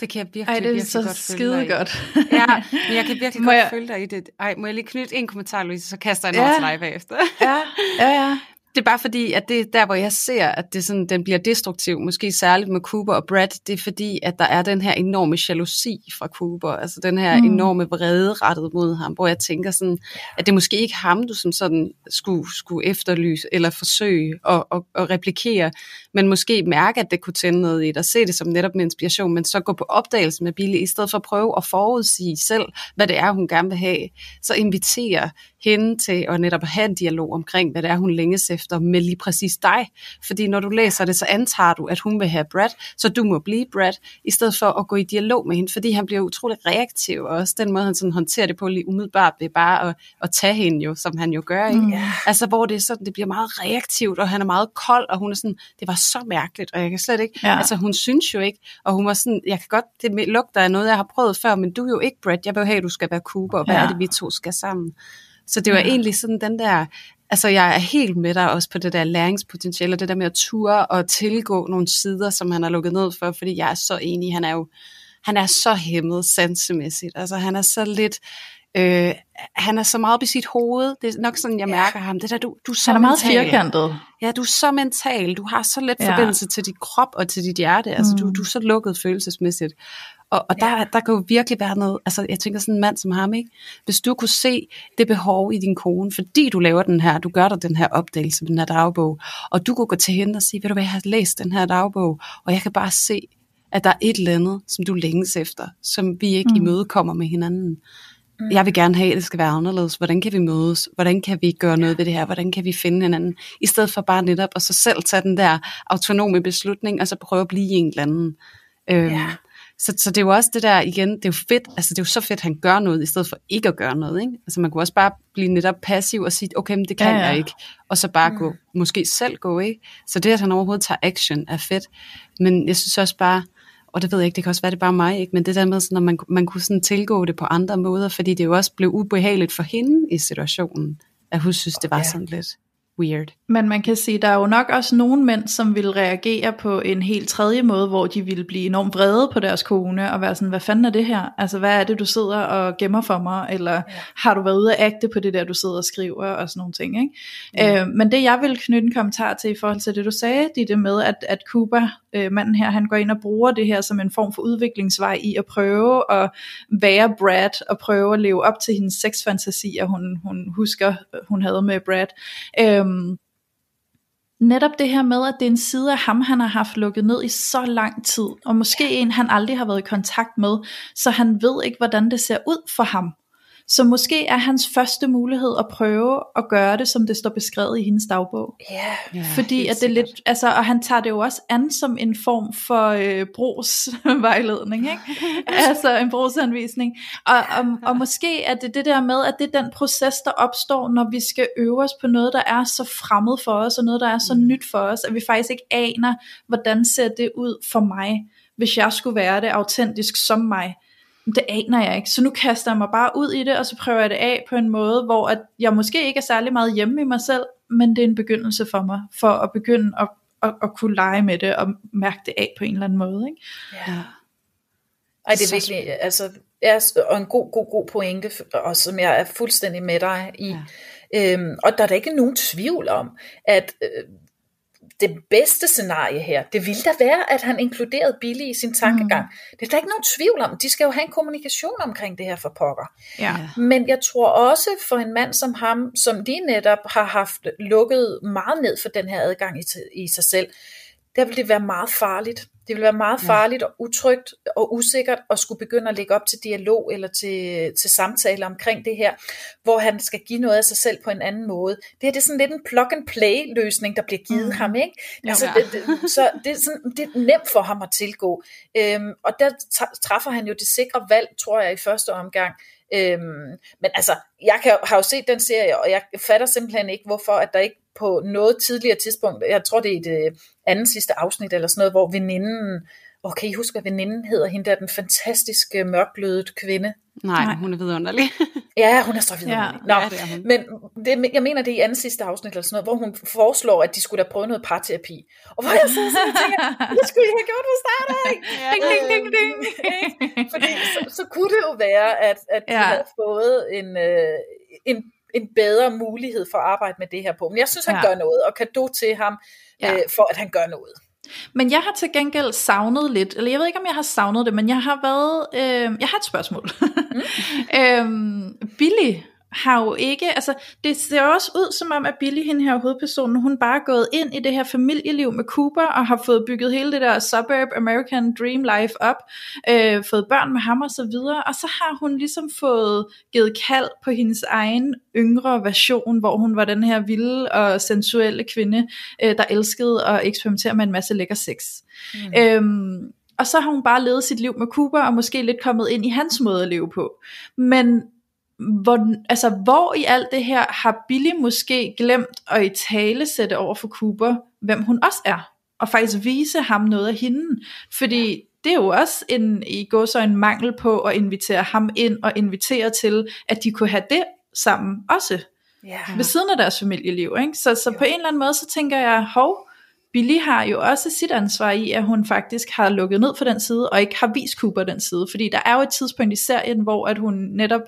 Det kan jeg virkelig,
Ej, det er
virkelig
så
godt
skide godt.
Ja, men jeg kan virkelig
Må
godt
jeg-
følge dig i det. Ej, må jeg lige knytte en kommentar, Louise, så kaster jeg en
Ja.
over til dig bagefter.
ja, ja, ja.
Det er bare fordi, at det er der, hvor jeg ser, at det sådan, den bliver destruktiv, måske særligt med Cooper og Brad, det er fordi, at der er den her enorme jalousi fra Cooper, altså den her mm. enorme vrede rettet mod ham, hvor jeg tænker sådan, at det måske ikke ham, du som sådan skulle, skulle efterlyse eller forsøge at, at, at replikere, men måske mærke, at det kunne tænde noget i dig, se det som netop en inspiration, men så gå på opdagelse med Billy, i stedet for at prøve at forudsige selv, hvad det er, hun gerne vil have, så invitere hende til at netop have en dialog omkring, hvad det er, hun længes efter med lige præcis dig. Fordi når du læser det, så antager du, at hun vil have Brad, så du må blive Brad, i stedet for at gå i dialog med hende, fordi han bliver utrolig reaktiv, og også den måde, han sådan håndterer det på lige umiddelbart, ved bare at, at tage hende jo, som han jo gør, ikke? Mm. Altså, hvor det er sådan, det bliver meget reaktivt, og han er meget kold, og hun er sådan, det var så mærkeligt, og jeg kan slet ikke,
Ja.
altså hun synes jo ikke, og hun var sådan, jeg kan godt, det lugter af noget, jeg har prøvet før, men du er jo ikke Brad, jeg have, at du skal være Cooper, og hvad
Ja.
er det, vi to skal sammen? Så det var ja. egentlig sådan den der, altså jeg er helt med dig også på det der læringspotentiale, og det der med at ture og tilgå nogle sider, som han har lukket ned for, fordi jeg er så enig, han er jo, han er så hæmmet sansemæssigt, altså han er så lidt, øh, han er så meget på sit hoved, det er nok sådan, jeg mærker ham, det der, du, du er så
Han er meget
mental.
firkantet.
Ja, du er så mental, du har så let
Ja.
forbindelse til dit krop og til dit hjerte, altså du,
Mm.
du er så lukket følelsesmæssigt. Og, og der, der kan jo virkelig være noget, altså jeg tænker sådan en mand som ham, ikke? hvis du kunne se det behov i din kone, fordi du laver den her, du gør dig den her opdagelse med den her dagbog, og du kunne gå til hende og sige, ved du hvad, jeg har læst den her dagbog, og jeg kan bare se, at der er et eller andet, som du længes efter, som vi ikke mm. imødekommer med hinanden. Mm. Jeg vil gerne have, at det skal være anderledes. Hvordan kan vi mødes? Hvordan kan vi gøre noget ved det her? Hvordan kan vi finde hinanden? I stedet for bare netop at så selv tage den der autonome beslutning, og så prøve at blive en eller anden. Øhm,
Ja.
så, så det er jo også det der igen, det er jo fedt, altså det er jo så fedt, at han gør noget, i stedet for ikke at gøre noget. Ikke? Altså man kunne også bare blive netop passiv og sige, okay, men det kan
Ja,
ja, jeg ikke. Og så bare
mm.
gå, måske selv gå, ikke? Så det, at han overhovedet tager action, er fedt. Men jeg synes også bare, og det ved jeg ikke, det kan også være, det er bare mig, ikke? men det der med, sådan, at man, man kunne sådan tilgå det på andre måder, fordi det jo også blev ubehageligt for hende i situationen, at hun synes, det var
Ja.
sådan lidt weird.
Men man kan sige, der er jo nok også nogle mænd, som vil reagere på en helt tredje måde, hvor de ville blive enormt vrede på deres kone, og være sådan, hvad fanden er det her? Altså, hvad er det, du sidder og gemmer for mig? Eller ja. har du været ude at agte på det der, du sidder og skriver, og sådan nogle ting, ikke? Ja. Øh, men det, jeg vil knytte en kommentar til i forhold til det, du sagde, det det med, at, at Cooper, øh, manden her, han går ind og bruger det her som en form for udviklingsvej i at prøve at være Brad, og prøve at leve op til hendes sexfantasier, hun, hun husker, øh, hun havde med Brad. Øhm, netop det her med, at det er en side af ham, han har haft lukket ned i så lang tid, og måske en, han aldrig har været i kontakt med, så han ved ikke, hvordan det ser ud for ham. Så måske er hans første mulighed at prøve at gøre det, som det står beskrevet i hendes dagbog.
Ja,
Ja,
Fordi at det er lidt, altså, og han tager det jo også an som en form for øh, brugsvejledning, ikke? altså en brugsanvisning. Og, og, og måske er det det der med, at det er den proces, der opstår, når vi skal øve os på noget, der er så fremmed for os, og noget, der er så
Mm.
nyt for os, at vi faktisk ikke aner, hvordan ser det ud for mig, hvis jeg skulle være det autentisk som mig. Det aner jeg ikke, så nu kaster jeg mig bare ud i det, og så prøver jeg det af på en måde, hvor at jeg måske ikke er særlig meget hjemme i mig selv, men det er en begyndelse for mig, for at begynde at, at, at kunne lege med det, og mærke det af på en eller anden måde. Ikke?
ja. Ej, det er
Så
virkelig, altså, ja, og en god, god, god pointe, og som jeg er fuldstændig med dig i. Ja. Øhm, og der er da ikke nogen tvivl om, at øh, det bedste scenarie her, det ville da være, at han inkluderede Billy i sin tankegang. Mm. Det er der ikke nogen tvivl om. De skal jo have en kommunikation omkring det her for pokker.
Ja.
Men jeg tror også for en mand som ham, som de netop har haft lukket meget ned for den her adgang i, i sig selv, der vil det være meget farligt. Det vil være meget farligt og utrygt og usikkert at skulle begynde at lægge op til dialog eller til, til samtaler omkring det her, hvor han skal give noget af sig selv på en anden måde. Det her det er sådan lidt en plug and play løsning, der bliver givet mm. ham. Ikke? Altså, det, det, så det er, sådan, det er nemt for ham at tilgå. Øhm, og der træffer han jo det sikre valg, tror jeg, i første omgang. Øhm, men altså, jeg kan, har jo set den serie, og jeg fatter simpelthen ikke, hvorfor at der ikke på noget tidligere tidspunkt, jeg tror det er i det anden sidste afsnit eller sådan noget, hvor veninden, og kan I huske, hvad veninden hedder, hende der den fantastiske mørkblødet kvinde?
Nej,
Nej.
hun er vidunderlig.
Ja, hun er så videre.
Ja.
Nå,
Ja, det er hun.
men det, jeg mener, det er i anden sidste afsnit eller sådan noget, hvor hun foreslår, at de skulle da prøve noget parterapi. Og hvor jeg så sådan tænker, det skulle I have gjort fra start af.
Ding, ding, ding, ding.
Fordi så, så kunne det jo være, at, at de
Ja.
havde fået en, øh, en, en bedre mulighed for at arbejde med det her på. Men jeg synes, han
Ja.
gør noget, og kado til ham,
Ja.
øh, for at han gør noget.
Men jeg har til gengæld savnet lidt, eller jeg ved ikke, om jeg har savnet det, men jeg har været, øh, jeg har et spørgsmål. Mm. øhm, Billy har jo ikke, altså det ser også ud som om, at Billy, hende her hovedpersonen, hun bare er gået ind i det her familieliv med Cooper, og har fået bygget hele det der suburb American Dream Life op, øh, fået børn med ham og så videre, og så har hun ligesom fået givet kald på hendes egen yngre version, hvor hun var den her vilde og sensuelle kvinde, øh, der elskede at eksperimentere med en masse lækker sex. Mm. Øhm, og så har hun bare levet sit liv med Cooper, og måske lidt kommet ind i hans måde at leve på. Men hvor, altså, hvor i alt det her har Billy måske glemt at i tale sætte over for Cooper, hvem hun også er, og faktisk vise ham noget af hende. Fordi det er jo også en, i går så en mangel på at invitere ham ind, og invitere til, at de kunne have det sammen også
Ja.
ved siden af deres familieliv. Ikke? Så, så på en eller anden måde, så tænker jeg, hov, Billy har jo også sit ansvar i, at hun faktisk har lukket ned for den side, og ikke har vist Cooper den side. Fordi der er jo et tidspunkt i serien, hvor at hun netop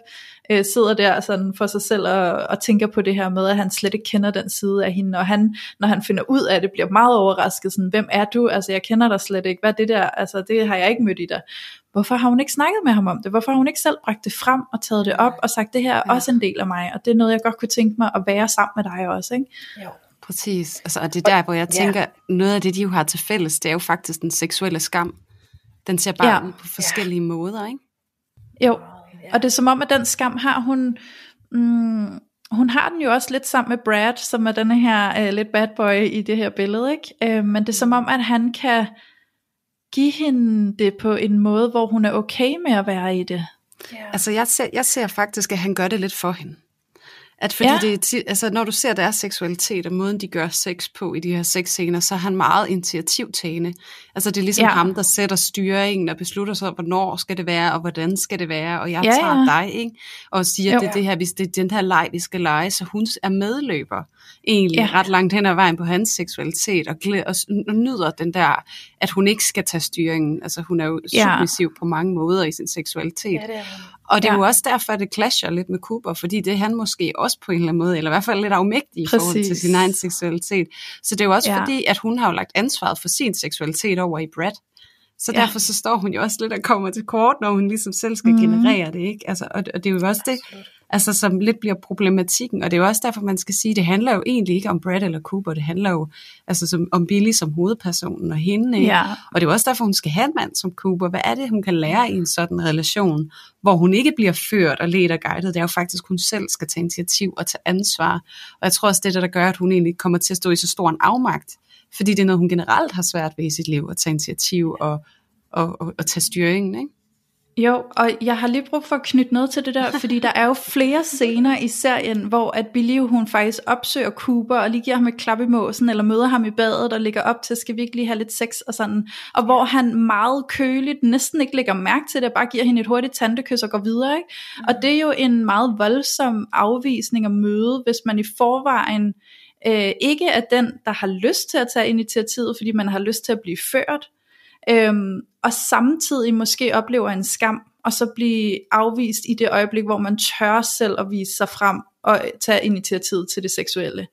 øh, sidder der sådan for sig selv og, og tænker på det her med, at han slet ikke kender den side af hende, og han, når han finder ud af det, bliver meget overrasket, sådan, hvem er du? Altså, jeg kender dig slet ikke. Hvad er det der? Altså, det har jeg ikke mødt i dig. Hvorfor har hun ikke snakket med ham om det? Hvorfor har hun ikke selv bragt det frem og taget det op og sagt, det her er også en del af mig, og det er noget, jeg godt kunne tænke mig at være sammen med dig også, ikke?
Jo.
Præcis. Altså, og det er der, hvor jeg
ja.
tænker, noget af det, de jo har til fælles, det er jo faktisk den seksuelle skam. Den ser bare
Ja.
ud på forskellige måder, ikke?
Jo, og det er som om, at den skam har hun... Mm, hun har den jo også lidt sammen med Brad, som er denne her uh, lidt bad boy i det her billede, ikke? Uh, men det er som om, at han kan give hende det på en måde, hvor hun er okay med at være i det.
Ja.
Altså, jeg ser, jeg ser faktisk, at han gør det lidt for hende. At fordi
Ja.
det altså, når du ser deres seksualitet og måden, de gør sex på i de her sexscener, så er han meget initiativtagende. Altså, det er ligesom
Ja.
ham, der sætter styringen og beslutter sig, hvornår skal det være, og hvordan skal det være, og jeg
Ja,
tager
ja.
dig, ikke? Og siger,
Jo.
det det her, hvis det er den her leg, vi skal lege, så hun er medløber egentlig
Ja.
ret langt hen ad vejen på hans seksualitet, og, glæ- og, og nyder den der, at hun ikke skal tage styringen. Altså, hun er jo
Ja.
submissiv på mange måder i sin seksualitet.
ja, det er.
Og det er
Ja.
jo også derfor, at det clasher lidt med Cooper, fordi det er han måske også på en eller anden måde, eller i hvert fald lidt afmægtig i forhold til sin egen seksualitet. Så det er jo også
Ja.
fordi, at hun har jo lagt ansvaret for sin seksualitet over i Brad. Så
Ja.
derfor så står hun jo også lidt og kommer til kort, når hun ligesom selv skal mm. generere det, ikke? Altså, og, og det er jo også det. Altså som lidt bliver problematikken, og det er jo også derfor, man skal sige, det handler jo egentlig ikke om Brad eller Cooper, det handler jo altså som, om Billy som hovedpersonen og hende, ikke?
Ja.
og det er jo også derfor, hun skal have en mand som Cooper. Hvad er det, hun kan lære i en sådan relation, hvor hun ikke bliver ført og ledt og guidet, det er jo faktisk, hun selv skal tage initiativ og tage ansvar, og jeg tror også, det er det, der gør, at hun egentlig kommer til at stå i så stor en afmagt, fordi det er noget, hun generelt har svært ved i sit liv, at tage initiativ og, og, og, og tage styringen, ikke?
Jo, og jeg har lige brug for at knytte noget til det der, fordi der er jo flere scener i serien, hvor at Billy hun faktisk opsøger Cooper og lige giver ham et klap i måsen, eller møder ham i badet og ligger op til, skal vi ikke lige have lidt sex og sådan. Og hvor han meget køligt, næsten ikke lægger mærke til det, bare giver hende et hurtigt tantekys og går videre. Ikke? Og det er jo en meget voldsom afvisning og møde, hvis man i forvejen øh, ikke er den, der har lyst til at tage initiativet, fordi man har lyst til at blive ført, øhm, og samtidig måske oplever en skam, og så blive afvist i det øjeblik, hvor man tør selv at vise sig frem og tage initiativet til det seksuelle.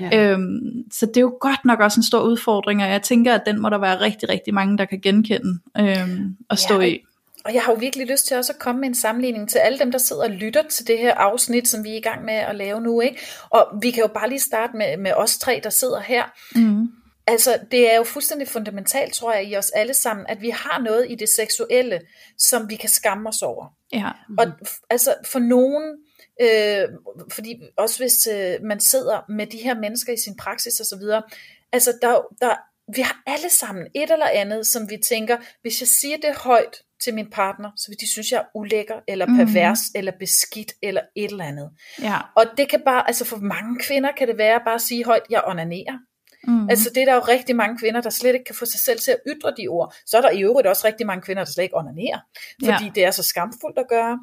Ja. Øhm, så det er jo godt nok også en stor udfordring, og jeg tænker, at den må der være rigtig, rigtig mange, der kan genkende øhm, og stå
Ja,
i.
Og jeg har jo virkelig lyst til også at komme med en sammenligning til alle dem, der sidder og lytter til det her afsnit, som vi er i gang med at lave nu. Ikke? Og vi kan jo bare lige starte med, med os tre, der sidder her.
Mm.
Altså, det er jo fuldstændig fundamentalt, tror jeg, i os alle sammen, at vi har noget i det seksuelle, som vi kan skamme os over.
Ja.
Og f- altså, for nogen, øh, fordi også hvis øh, man sidder med de her mennesker i sin praksis osv., altså, der, der, vi har alle sammen et eller andet, som vi tænker, hvis jeg siger det højt til min partner, så vil de synes, jeg er ulækker, eller pervers, mm. eller beskidt, eller et eller andet.
Ja.
Og det kan bare, altså for mange kvinder kan det være bare at sige højt, jeg onanerer.
Mm.
Altså det er der jo rigtig mange kvinder, der slet ikke kan få sig selv til at ytre de ord. Så er der i øvrigt også rigtig mange kvinder, der slet ikke onanerer, fordi
Ja.
det er så skamfuldt at gøre.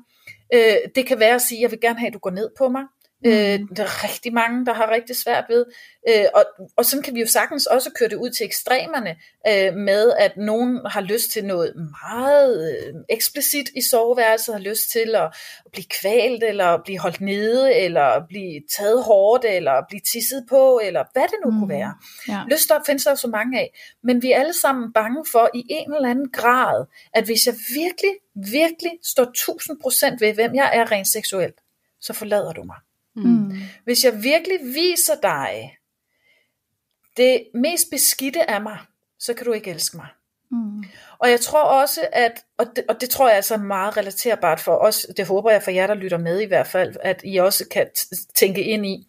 Øh, det kan være at sige, jeg vil gerne have, at du går ned på mig. Mm. Øh, der er rigtig mange, der har rigtig svært ved. Øh, og, og sådan kan vi jo sagtens også køre det ud til ekstremerne øh, med, at nogen har lyst til noget meget øh, eksplicit i soveværelset, har lyst til at, at blive kvalt, eller blive holdt nede, eller blive taget hårdt, eller blive tisset på, eller hvad det nu mm. kunne være.
Ja.
Lyster findes der jo så mange af, men vi er alle sammen bange for i en eller anden grad, at hvis jeg virkelig, virkelig står 1000% ved, hvem jeg er rent seksuelt, så forlader du mig.
Mm.
Hvis jeg virkelig viser dig det mest beskidte af mig, så kan du ikke elske mig.
Mm.
Og jeg tror også, at, og det, og det tror jeg altså er meget relaterbart for os, det håber jeg for jer, der lytter med i hvert fald, at I også kan tænke ind i,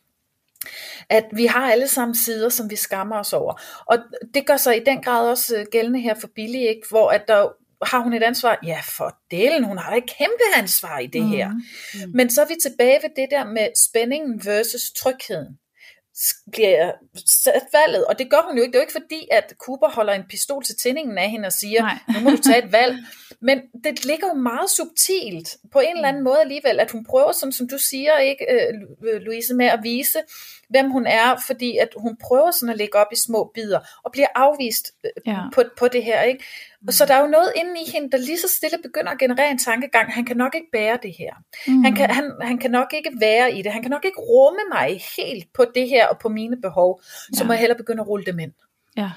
at vi har alle sammen sider, som vi skammer os over. Og det gør sig i den grad også øh, gældende her for Billy, ikke? hvor at der har hun et ansvar? Ja, for delen, hun har et kæmpe ansvar i det
Mm.
her. Men så er vi tilbage ved det der med spændingen versus trygheden. Bliver sat valget, og det gør hun jo ikke. Det er jo ikke fordi, at Cooper holder en pistol til tændingen af hende og siger,
Nej.
nu må du tage et valg. Men det ligger jo meget subtilt på en eller anden måde alligevel, at hun prøver, som, som du siger, ikke, øh, Lu- Louise, med at vise, hvem hun er, fordi at hun prøver sådan at lægge op i små bidder, og bliver afvist øh,
Ja.
på, på det her. Ikke? Og så der er jo noget inde i hende, der lige så stille begynder at generere en tankegang, han kan nok ikke bære det her.
Mm.
Han, kan, han, han kan nok ikke være i det. Han kan nok ikke rumme mig helt på det her og på mine behov. Så
Ja.
må jeg hellere begynde at rulle dem ind.
Ja.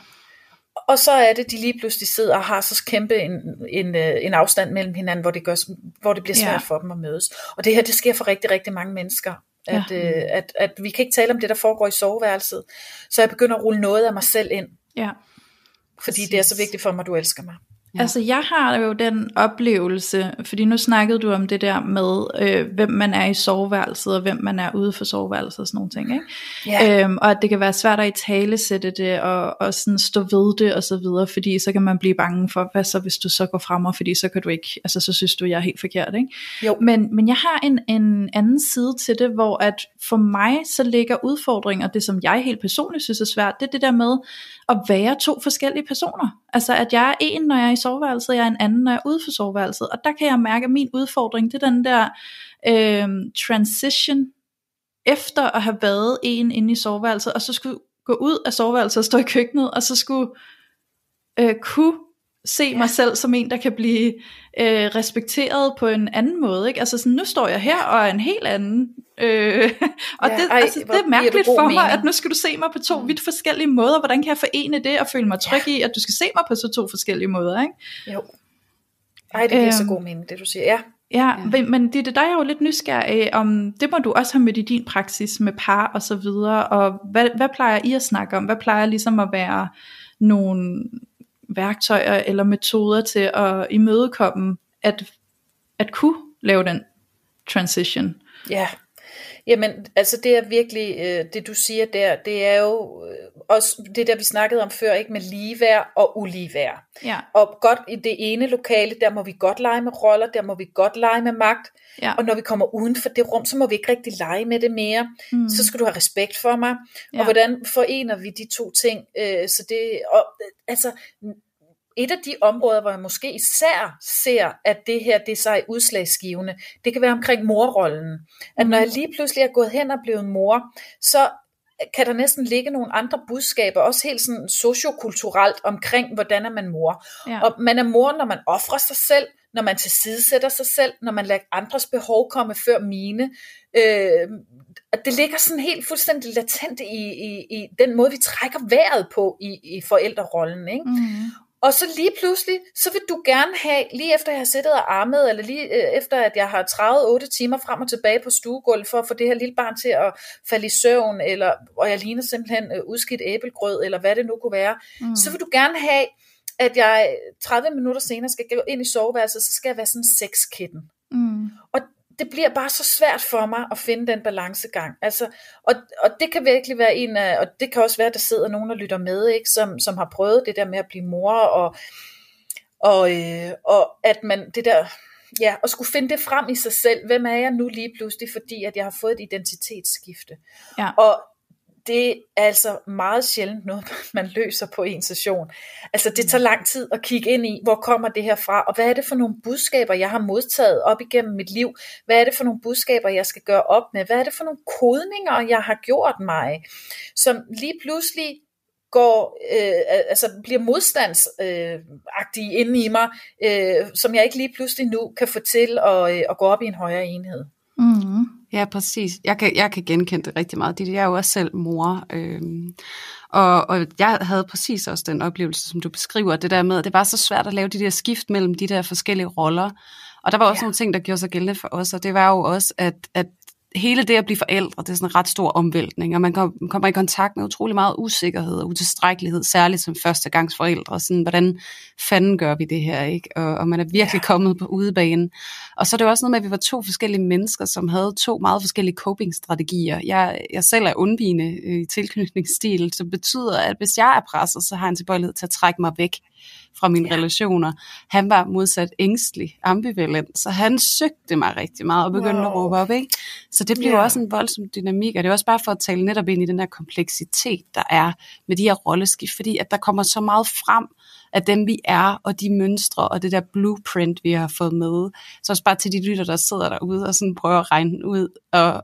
Og så er det, de lige pludselig sidder og har så kæmpe en, en, øh, en afstand mellem hinanden, hvor det, gør, hvor det bliver svært
Ja.
for dem at mødes. Og det her, det sker for rigtig, rigtig mange mennesker. At,
Ja.
øh, at, at vi kan ikke tale om det, der foregår i soveværelset. Så jeg begynder at rulle noget af mig selv ind,
Ja.
fordi det er så vigtigt for mig, at du elsker mig.
Ja. Altså jeg har jo den oplevelse, fordi nu snakkede du om det der med, øh, hvem man er i soveværelset, og hvem man er ude for soveværelset og sådan nogle ting, ikke?
Ja.
Øhm, og at det kan være svært at i tale sætte det, og, og sådan stå ved det, og så videre, fordi så kan man blive bange for, hvad så hvis du så går frem, og fordi så kan du ikke, altså så synes du, jeg er helt forkert, ikke?
Jo.
Men, men jeg har en, en anden side til det, hvor at for mig så ligger udfordringen, og det som jeg helt personligt synes er svært, det er det der med at være to forskellige personer. Altså at jeg er en, når jeg er i soveværelset, jeg er en anden, når jeg er ude for soveværelset. Og der kan jeg mærke, at min udfordring, det er den der øh, transition, efter at have været en inde i soveværelset, og så skulle gå ud af soveværelset og stå i køkkenet, og så skulle øh, kunne se ja. mig selv som en, der kan blive øh, respekteret på en anden måde. Ikke? Altså sådan, nu står jeg her og er en helt anden. Øh, og
Ja,
det,
ej,
altså, det er mærkeligt for mig,
mening.
at nu skal du se mig på to vidt forskellige måder. Hvordan kan jeg forene det og føle mig tryg i, at du skal se mig på så to forskellige måder? Ikke?
Jo. Ej, det giver så
Øhm.
god mening, det du siger. Ja.
Ja, ja. men det, det der er jo lidt nysgerrig om, det må du også have med i din praksis med par og så videre, og hvad, hvad plejer I at snakke om? Hvad plejer ligesom at være nogle værktøjer eller metoder til at imødekomme, at, at kunne lave den transition?
Ja, Jamen, altså det er virkelig, øh, det du siger der, det er jo øh, også det der, vi snakkede om før, ikke med ligeværd og uligeværd.
Ja.
Og godt i det ene lokale, der må vi godt lege med roller, der må vi godt lege med magt.
Ja.
Og når vi kommer uden for det rum, så må vi ikke rigtig lege med det mere.
Mm.
Så skal du have respekt for mig.
Ja.
Og hvordan forener vi de to ting? Øh, så det, og, altså, et af de områder, hvor jeg måske især ser, at det her det er sig udslagsgivende, det kan være omkring morrollen. At når jeg lige pludselig er gået hen og blevet mor, så kan der næsten ligge nogle andre budskaber, også helt sådan sociokulturelt omkring, hvordan er man mor.
Ja.
Og man er mor, når man offrer sig selv, når man tilsidesætter sig selv, når man lader andres behov komme før mine. Øh, det ligger sådan helt fuldstændig latent i, i, i den måde, vi trækker vejret på i, i forældrerollen. Ikke?
Mm.
Og så lige pludselig, så vil du gerne have, lige efter jeg har siddet og armet, eller lige øh, efter at jeg har travet 8 timer frem og tilbage på stuegulvet, for at få det her lille barn til at falde i søvn, eller, og jeg ligner simpelthen øh, udskidt æblegrød, eller hvad det nu kunne være, mm. så vil du gerne have, at jeg 30 minutter senere skal gå ind i soveværelset, så skal jeg være sådan en sexkitten.
Mm.
Og det bliver bare så svært for mig at finde den balancegang. Altså, og, og det kan virkelig være en af, og det kan også være, at der sidder nogen og lytter med, ikke, som, som har prøvet det der med at blive mor, og, og, øh, og at man, det der, ja, at skulle finde det frem i sig selv. Hvem er jeg nu lige pludselig, fordi at jeg har fået et identitetsskifte.
Ja.
Og det er altså meget sjældent noget, man løser på en session. Altså det tager lang tid at kigge ind i, hvor kommer det her fra, og hvad er det for nogle budskaber, jeg har modtaget op igennem mit liv? Hvad er det for nogle budskaber, jeg skal gøre op med? Hvad er det for nogle kodninger, jeg har gjort mig, som lige pludselig går, øh, altså bliver modstandsagtige øh, inde i mig, øh, som jeg ikke lige pludselig nu kan få til at, øh, at gå op i en højere enhed.
Mm.
Ja, præcis. Jeg kan, jeg kan genkende det rigtig meget. Jeg er jo også selv mor. Øhm, og, og jeg havde præcis også den oplevelse, som du beskriver, det der med, at det var så svært at lave de der skift mellem de der forskellige roller. Og der var også ja. nogle ting, der gjorde sig gældende for os, og det var jo også, at, at hele det at blive forældre, det er sådan en ret stor omvæltning, og man kommer i kontakt med utrolig meget usikkerhed og utilstrækkelighed, særligt som førstegangsforældre. Sådan, hvordan fanden gør vi det her, ikke? Og, og man er virkelig ja. kommet på udebanen. Og så er det også noget med, at vi var to forskellige mennesker, som havde to meget forskellige coping-strategier. Jeg, jeg selv er undvigende i tilknytningsstil, så betyder, at hvis jeg er presset, så har jeg en tilbøjelighed til at trække mig væk fra mine ja. relationer. Han var modsat ængstelig, ambivalent, så han søgte mig rigtig meget og begyndte wow. at råbe op. Ikke? Så det bliver yeah. også en voldsom dynamik, og det er også bare for at tale netop ind i den her kompleksitet, der er med de her rolleskift, fordi at der kommer så meget frem af dem, vi er, og de mønstre, og det der blueprint, vi har fået med. Så også bare til de lytter, der sidder derude og sådan prøver at regne ud, og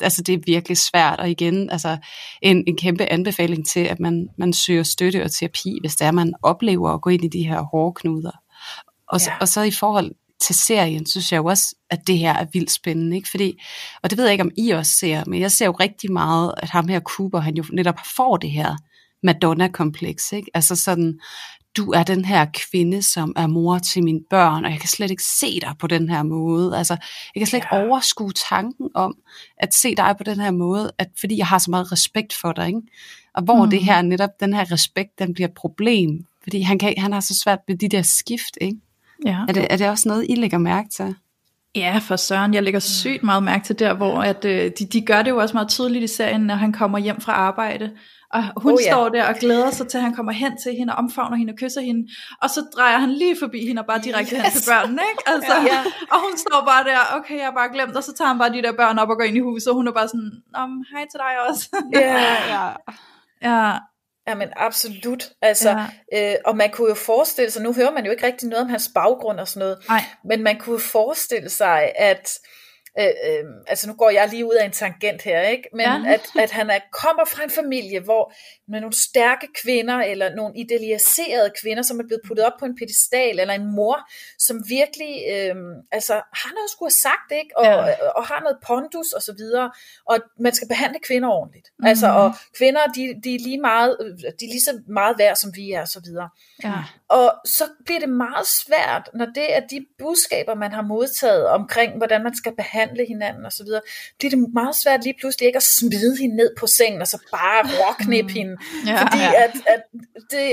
altså det er virkelig svært, og igen, altså en, en kæmpe anbefaling til, at man, man søger støtte og terapi, hvis det er, man oplever at gå ind i de her hårde knuder. Og, ja. og så i forhold til serien, synes jeg jo også, at det her er vildt spændende, ikke? Fordi, og det ved jeg ikke, om I også ser, men jeg ser jo rigtig meget, at ham her Cooper, han jo netop får det her Madonna-kompleks, ikke? Altså sådan, du er den her kvinde, som er mor til mine børn, og jeg kan slet ikke se dig på den her måde. Altså, jeg kan slet ikke ja. overskue tanken om at se dig på den her måde, at, fordi jeg har så meget respekt for dig. Ikke? Og hvor mm. det her netop, den her respekt, den bliver et problem, fordi han, kan, han har så svært ved de der skift. Ikke?
Ja.
Er, det, er det også noget, I lægger mærke til?
Ja, for Søren, jeg lægger sygt meget mærke til der, hvor at, øh, de, de gør det jo også meget tydeligt i serien, når han kommer hjem fra arbejde, og hun oh, ja. står der og glæder sig til, at han kommer hen til hende og omfavner hende og kysser hende. Og så drejer han lige forbi hende og bare direkte yes. hen til børnene. Ikke? Altså, ja, ja. Og hun står bare der, okay, jeg har bare glemt. Og så tager han bare de der børn op og går ind i huset. Og hun er bare sådan, Om, hej til dig også.
Ja, ja.
ja.
Jamen absolut. Altså, ja. øh, og man kunne jo forestille sig, nu hører man jo ikke rigtig noget om hans baggrund og sådan noget,
Nej.
men man kunne forestille sig, at øh, øh, altså nu går jeg lige ud af en tangent her, ikke? men ja. at, at han er, kommer fra en familie, hvor med nogle stærke kvinder, eller nogle idealiserede kvinder, som er blevet puttet op på en pedestal, eller en mor, som virkelig øh, altså, har noget at skulle have sagt, ikke? Og, ja. og, og har noget pondus og så videre, og man skal behandle kvinder ordentligt. Mm-hmm. Altså, og kvinder, de, de, er lige meget, de er lige så meget værd, som vi er, og så videre. Ja. Og så bliver det meget svært, når det er de budskaber, man har modtaget omkring, hvordan man skal behandle hinanden og så videre, bliver det meget svært lige pludselig ikke at smide hende ned på sengen, og så bare råknip mm. hende. Ja, fordi ja. At, at det,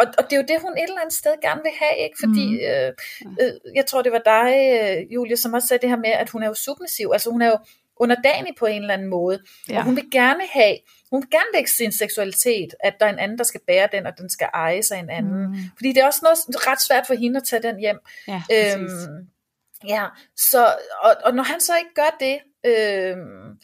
og, og det er jo det, hun et eller andet sted gerne vil have, ikke? Fordi, mm. øh, øh, jeg tror det var dig, øh, Julie, som også sagde det her med, at hun er jo submissiv, altså hun er jo underdanig på en eller anden måde, ja. og hun vil gerne have, hun vil gerne lægge sin seksualitet, at der er en anden, der skal bære den, og den skal eje sig en anden. Mm. Fordi det er også noget ret svært for hende at tage den hjem.
Ja, øhm,
ja så, og, og når han så ikke gør det, øhm,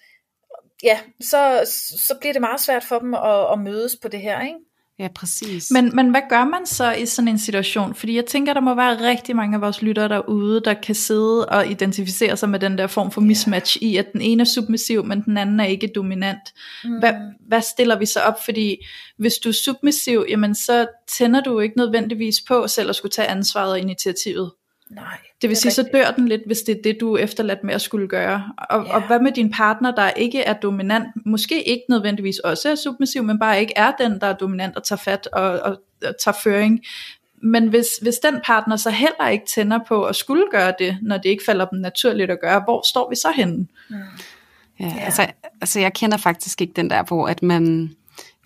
ja, så, så bliver det meget svært for dem at, at mødes på det her, ikke?
Ja, præcis.
Men, men hvad gør man så i sådan en situation? Fordi jeg tænker, der må være rigtig mange af vores lyttere derude, der kan sidde og identificere sig med den der form for mismatch i, at den ene er submissiv, men den anden er ikke dominant. Mm. Hvad, hvad stiller vi så op? Fordi hvis du er submissiv, jamen så tænder du ikke nødvendigvis på selv at skulle tage ansvaret og initiativet.
Nej,
det vil sige, rigtigt. så dør den lidt, hvis det er det, du er efterladt med at skulle gøre. Og, ja. og hvad med din partner, der ikke er dominant, måske ikke nødvendigvis også er submissiv, men bare ikke er den, der er dominant og tager fat og, og, og tager føring. Men hvis, hvis den partner så heller ikke tænder på at skulle gøre det, når det ikke falder dem naturligt at gøre, hvor står vi så henne? Mm.
Ja, ja. Altså, altså jeg kender faktisk ikke den der, hvor at man,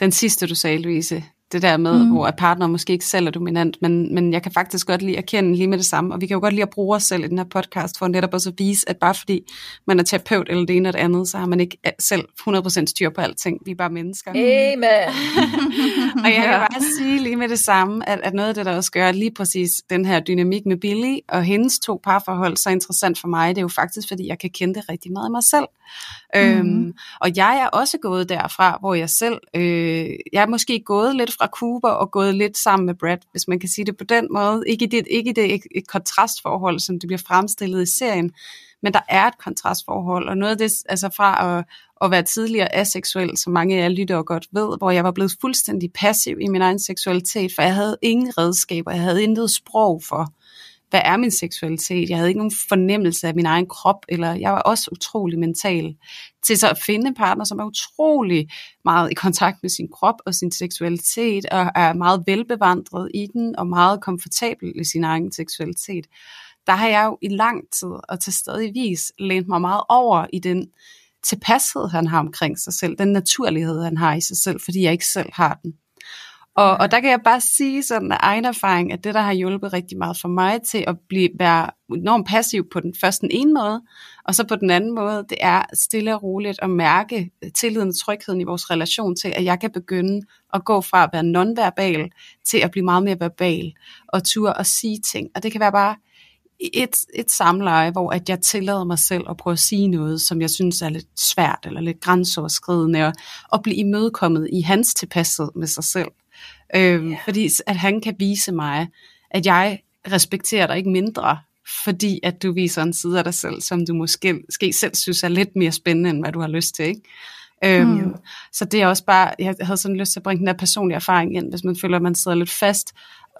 den sidste du sagde, Louise, det der med, mm. hvor at partner måske ikke selv er dominant, men, men jeg kan faktisk godt lide at kende lige med det samme, og vi kan jo godt lide at bruge os selv i den her podcast, for netop også at vise, at bare fordi man er terapeut eller det ene eller det andet, så har man ikke selv 100% styr på alting, vi er bare mennesker.
Amen.
og jeg kan bare sige lige med det samme, at, at noget af det, der også gør lige præcis den her dynamik med Billy og hendes to parforhold så interessant for mig, det er jo faktisk, fordi jeg kan kende det rigtig meget af mig selv. Mm. Øhm, og jeg er også gået derfra, hvor jeg selv, øh, jeg er måske gået lidt fra Cooper og gået lidt sammen med Brad, hvis man kan sige det på den måde. Ikke i det, ikke det et, et kontrastforhold, som det bliver fremstillet i serien, men der er et kontrastforhold, og noget af det, altså fra at, at være tidligere aseksuel, som mange af jer lytter godt ved, hvor jeg var blevet fuldstændig passiv i min egen seksualitet, for jeg havde ingen redskaber, jeg havde intet sprog for, hvad er min seksualitet? Jeg havde ikke nogen fornemmelse af min egen krop, eller jeg var også utrolig mental til så at finde en partner, som er utrolig meget i kontakt med sin krop og sin seksualitet, og er meget velbevandret i den, og meget komfortabel i sin egen seksualitet. Der har jeg jo i lang tid, og til stadigvis, lænt mig meget over i den tilpashed, han har omkring sig selv, den naturlighed, han har i sig selv, fordi jeg ikke selv har den. Og, og der kan jeg bare sige sådan af egen erfaring, at det der har hjulpet rigtig meget for mig til at blive, være enormt passiv på den første den ene måde, og så på den anden måde, det er stille og roligt at mærke tilliden og trygheden i vores relation til, at jeg kan begynde at gå fra at være nonverbal til at blive meget mere verbal og tur og sige ting. Og det kan være bare et, et samleje, hvor at jeg tillader mig selv at prøve at sige noget, som jeg synes er lidt svært eller lidt grænseoverskridende, og, og blive imødekommet i hans tilpasset med sig selv. Øh, yeah. Fordi at han kan vise mig, at jeg respekterer dig ikke mindre, fordi at du viser en side af dig selv, som du måske, måske selv synes er lidt mere spændende, end hvad du har lyst til. Ikke? Øhm, mm. Så det er også bare, jeg havde sådan lyst til at bringe den der personlige erfaring ind, hvis man føler, at man sidder lidt fast.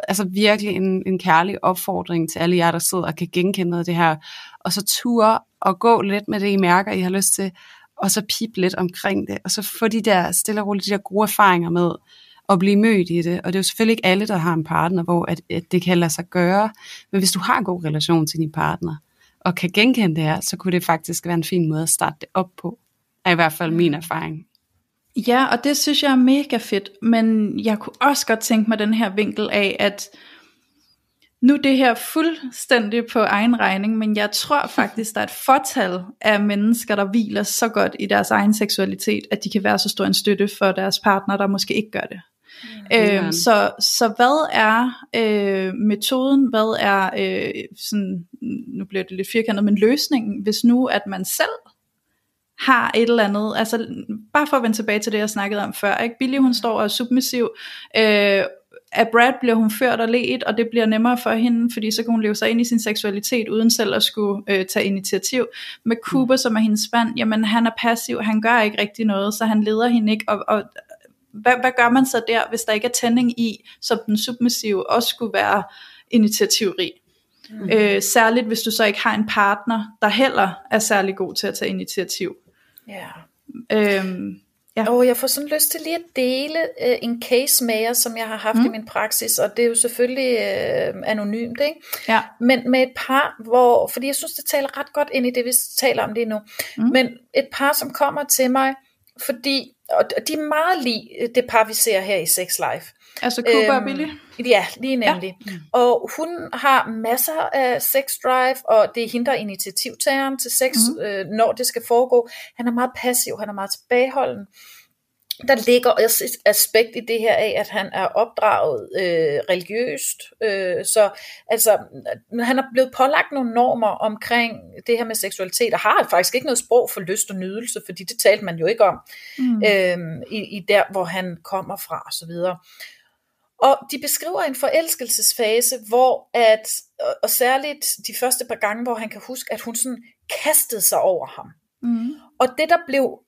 Altså virkelig en, en kærlig opfordring til alle jer, der sidder og kan genkende noget af det her. Og så ture og gå lidt med det, I mærker, I har lyst til, og så pip lidt omkring det, og så få de der stille og roligt, de der gode erfaringer med, at blive mødt i det. Og det er jo selvfølgelig ikke alle, der har en partner, hvor at, at det kan lade sig gøre. Men hvis du har en god relation til din partner, og kan genkende det her, så kunne det faktisk være en fin måde at starte det op på. Er i hvert fald min erfaring.
Ja, og det synes jeg er mega fedt. Men jeg kunne også godt tænke mig den her vinkel af, at nu det her fuldstændig på egen regning, men jeg tror faktisk, der er et fortal af mennesker, der hviler så godt i deres egen seksualitet, at de kan være så stor en støtte for deres partner, der måske ikke gør det. Øh, så, så hvad er øh, metoden, hvad er, øh, sådan, nu bliver det lidt firkantet, men løsningen, hvis nu at man selv har et eller andet, altså bare for at vende tilbage til det, jeg snakkede om før, ikke? Billy hun står og er submissiv, øh, af Brad bliver hun ført og let, og det bliver nemmere for hende, fordi så kan hun leve sig ind i sin seksualitet, uden selv at skulle øh, tage initiativ. Med Cooper, som er hendes mand, jamen han er passiv, han gør ikke rigtig noget, så han leder hende ikke, og, og hvad, hvad gør man så der, hvis der ikke er tænding i, som den submissive også skulle være initiativrig? Mm. Øh, særligt hvis du så ikke har en partner, der heller er særlig god til at tage initiativ.
Ja.
Øhm, ja.
Og jeg får sådan lyst til lige at dele øh, en case med jer, som jeg har haft mm. i min praksis, og det er jo selvfølgelig øh, anonymt, ikke?
Ja.
Men med et par, hvor, fordi jeg synes, det taler ret godt ind i det, vi taler om lige nu, mm. men et par, som kommer til mig, fordi, og de er meget lige det par, vi ser her i Sex Life.
Altså Cooper øhm, og Billy?
Ja, lige nemlig. Ja. Og hun har masser af sex drive, og det er hende, der er initiativtageren til sex, mm. øh, når det skal foregå. Han er meget passiv, han er meget tilbageholden. Der ligger også et aspekt i det her af, at han er opdraget øh, religiøst. Øh, så altså, han er blevet pålagt nogle normer omkring det her med seksualitet, og har faktisk ikke noget sprog for lyst og nydelse, fordi det talte man jo ikke om mm. øh, i, i der, hvor han kommer fra osv. Og de beskriver en forelskelsesfase, hvor at, og særligt de første par gange, hvor han kan huske, at hun sådan kastede sig over ham. Mm. Og det, der blev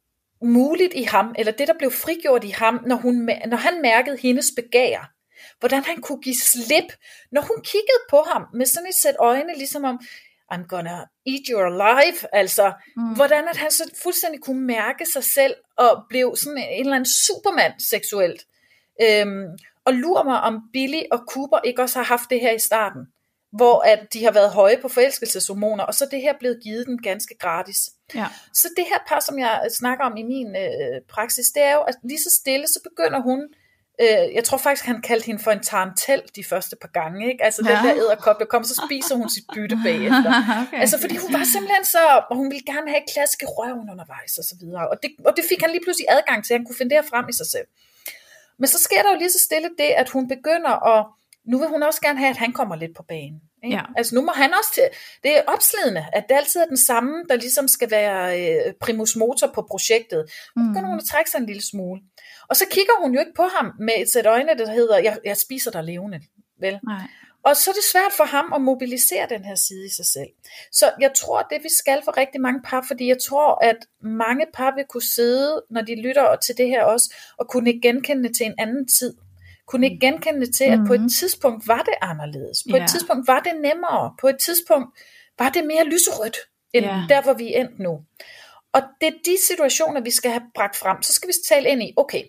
muligt i ham, eller det, der blev frigjort i ham, når, hun, når han mærkede hendes begær, hvordan han kunne give slip, når hun kiggede på ham med sådan et sæt øjne, ligesom om, I'm gonna eat your alive, altså, mm. hvordan at han så fuldstændig kunne mærke sig selv, og blev sådan en, en eller anden supermand seksuelt. Øhm, og lurer mig, om Billy og Cooper ikke også har haft det her i starten, hvor at de har været høje på forelskelseshormoner, og så det her blevet givet dem ganske gratis.
Ja.
Så det her par, som jeg snakker om i min øh, praksis, det er jo, at lige så stille, så begynder hun, øh, jeg tror faktisk, han kaldte hende for en tarantel de første par gange, ikke? altså ja. den der æderkop, der kommer, så spiser hun sit bytte bagefter. okay. Altså fordi hun var simpelthen så, og hun ville gerne have klaske røven undervejs, og så videre, og det, og det fik han lige pludselig adgang til, han kunne finde det her frem i sig selv. Men så sker der jo lige så stille det, at hun begynder at, nu vil hun også gerne have, at han kommer lidt på banen. Ikke?
Ja.
Altså nu må han også til, det er opslidende, at det altid er den samme, der ligesom skal være øh, primus motor på projektet. Nu begynder mm. hun at trække sig en lille smule. Og så kigger hun jo ikke på ham med et sæt øjne, der hedder, jeg, jeg spiser dig levende. Vel?
Nej.
Og så er det svært for ham at mobilisere den her side i sig selv. Så jeg tror, det vi skal for rigtig mange par, fordi jeg tror, at mange par vil kunne sidde, når de lytter til det her også, og kunne genkende til en anden tid. Kunne ikke genkende det til, at på et mhm. tidspunkt var det anderledes. På et tidspunkt var det nemmere. På et tidspunkt var det mere lyserødt, end yeah. der, hvor vi er endt nu. Og det er de situationer, vi skal have bragt frem. Så skal vi tale ind i, okay,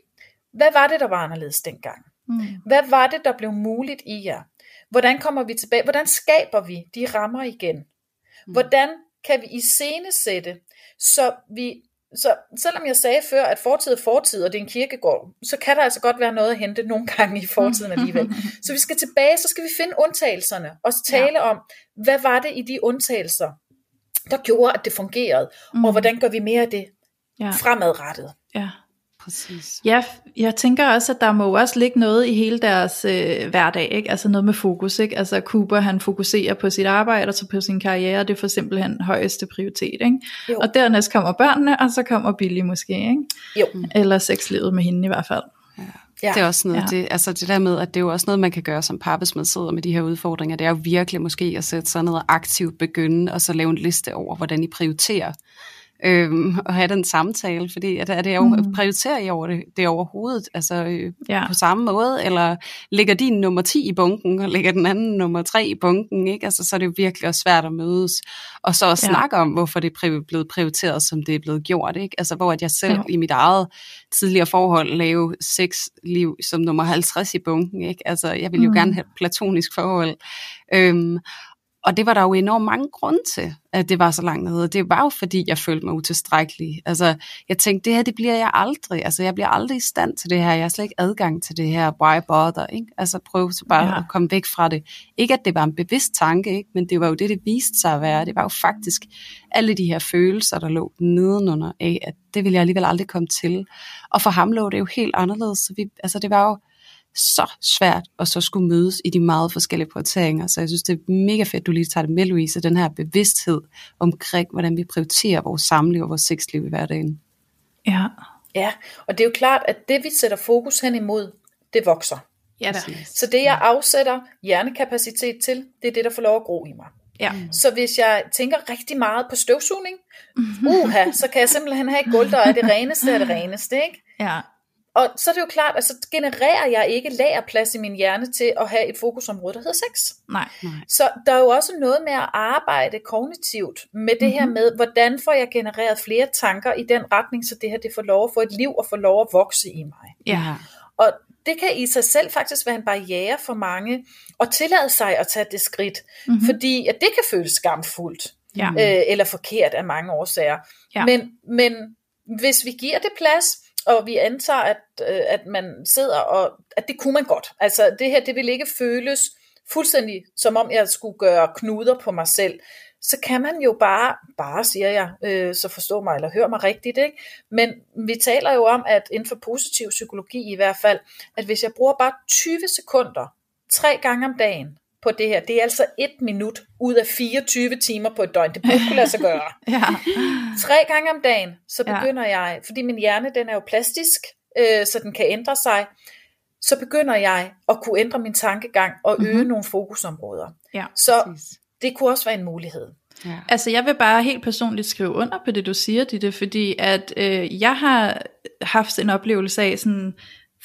hvad var det, der var anderledes dengang? Mm. Hvad var det, der blev muligt i jer? Hvordan kommer vi tilbage? Hvordan skaber vi de rammer igen? Mm. Hvordan kan vi iscenesætte, så vi så selvom jeg sagde før, at fortid er fortid, og det er en kirkegård, så kan der altså godt være noget at hente nogle gange i fortiden alligevel. Så vi skal tilbage, så skal vi finde undtagelserne, og tale ja. om, hvad var det i de undtagelser, der gjorde, at det fungerede, mm. og hvordan gør vi mere af det ja. fremadrettet.
Ja. Præcis. Ja, jeg tænker også, at der må også ligge noget i hele deres øh, hverdag, ikke? altså noget med fokus. Ikke? Altså Cooper, han fokuserer på sit arbejde og så på sin karriere, det er for simpelthen højeste prioritet. Ikke? Og dernæst kommer børnene, og så kommer Billy måske. Ikke?
Jo.
Eller sexlivet med hende i hvert fald.
Ja. Ja. Det er også noget, ja. det, altså det der med, at det er jo også noget, man kan gøre som par, hvis man sidder med de her udfordringer. Det er jo virkelig måske at sætte sig ned og aktivt begynde, og så lave en liste over, hvordan I prioriterer øhm, og have den samtale, fordi at, er det jo, mm. prioriterer I over det, det overhovedet altså, øh, ja. på samme måde, eller ligger din nummer 10 i bunken, og ligger den anden nummer 3 i bunken, ikke? Altså, så er det jo virkelig også svært at mødes, og så at ja. snakke om, hvorfor det er blevet prioriteret, som det er blevet gjort, ikke? Altså, hvor at jeg selv ja. i mit eget tidligere forhold lave sexliv som nummer 50 i bunken, ikke? Altså, jeg vil jo mm. gerne have platonisk forhold, øhm, og det var der jo enormt mange grunde til, at det var så langt nede. Det var jo fordi, jeg følte mig utilstrækkelig. Altså, jeg tænkte, det her, det bliver jeg aldrig. Altså, jeg bliver aldrig i stand til det her. Jeg har slet ikke adgang til det her. Why bother? Ikke? Altså, prøv så bare ja. at komme væk fra det. Ikke, at det var en bevidst tanke, ikke? men det var jo det, det viste sig at være. Det var jo faktisk alle de her følelser, der lå nedenunder af, at det ville jeg alligevel aldrig komme til. Og for ham lå det jo helt anderledes. Så vi, altså, det var jo så svært at så skulle mødes i de meget forskellige prioriteringer. Så jeg synes, det er mega fedt, du lige tager det med, Louise, den her bevidsthed omkring, hvordan vi prioriterer vores samliv og vores sexliv i hverdagen.
Ja.
Ja, og det er jo klart, at det vi sætter fokus hen imod, det vokser.
Ja da.
Så det, jeg afsætter hjernekapacitet til, det er det, der får lov at gro i mig.
Ja.
Så hvis jeg tænker rigtig meget på støvsugning, uha, så kan jeg simpelthen have et gulv, der er det reneste af det reneste, ikke?
Ja.
Og så er det jo klart, at så genererer jeg ikke lagerplads i min hjerne til at have et fokusområde, der hedder sex.
Nej.
Så der er jo også noget med at arbejde kognitivt med det her med, hvordan får jeg genereret flere tanker i den retning, så det her det får lov at få et liv og få lov at vokse i mig.
Ja.
Og det kan i sig selv faktisk være en barriere for mange at tillade sig at tage det skridt, mm-hmm. fordi at det kan føles skamfuldt
Ja.
øh, eller forkert af mange årsager.
Ja.
Men, men hvis vi giver det plads, og vi antager, at, øh, at man sidder og, at det kunne man godt. Altså det her, det vil ikke føles fuldstændig som om jeg skulle gøre knuder på mig selv. Så kan man jo bare, bare siger jeg, øh, så forstå mig eller hør mig rigtigt, ikke? Men vi taler jo om, at inden for positiv psykologi i hvert fald, at hvis jeg bruger bare 20 sekunder, tre gange om dagen, på det her. Det er altså et minut ud af 24 timer på et døgn. Det burde kunne lade sig gøre.
Ja.
Tre gange om dagen, så
Ja.
begynder jeg, fordi min hjerne den er jo plastisk, øh, så den kan ændre sig, så begynder jeg at kunne ændre min tankegang og øge
Mhm.
nogle fokusområder.
Ja.
Så
Præcis.
det kunne også være en mulighed.
Ja.
Altså jeg vil bare helt personligt skrive under på det du siger, Ditte, fordi at øh, jeg har haft en oplevelse af sådan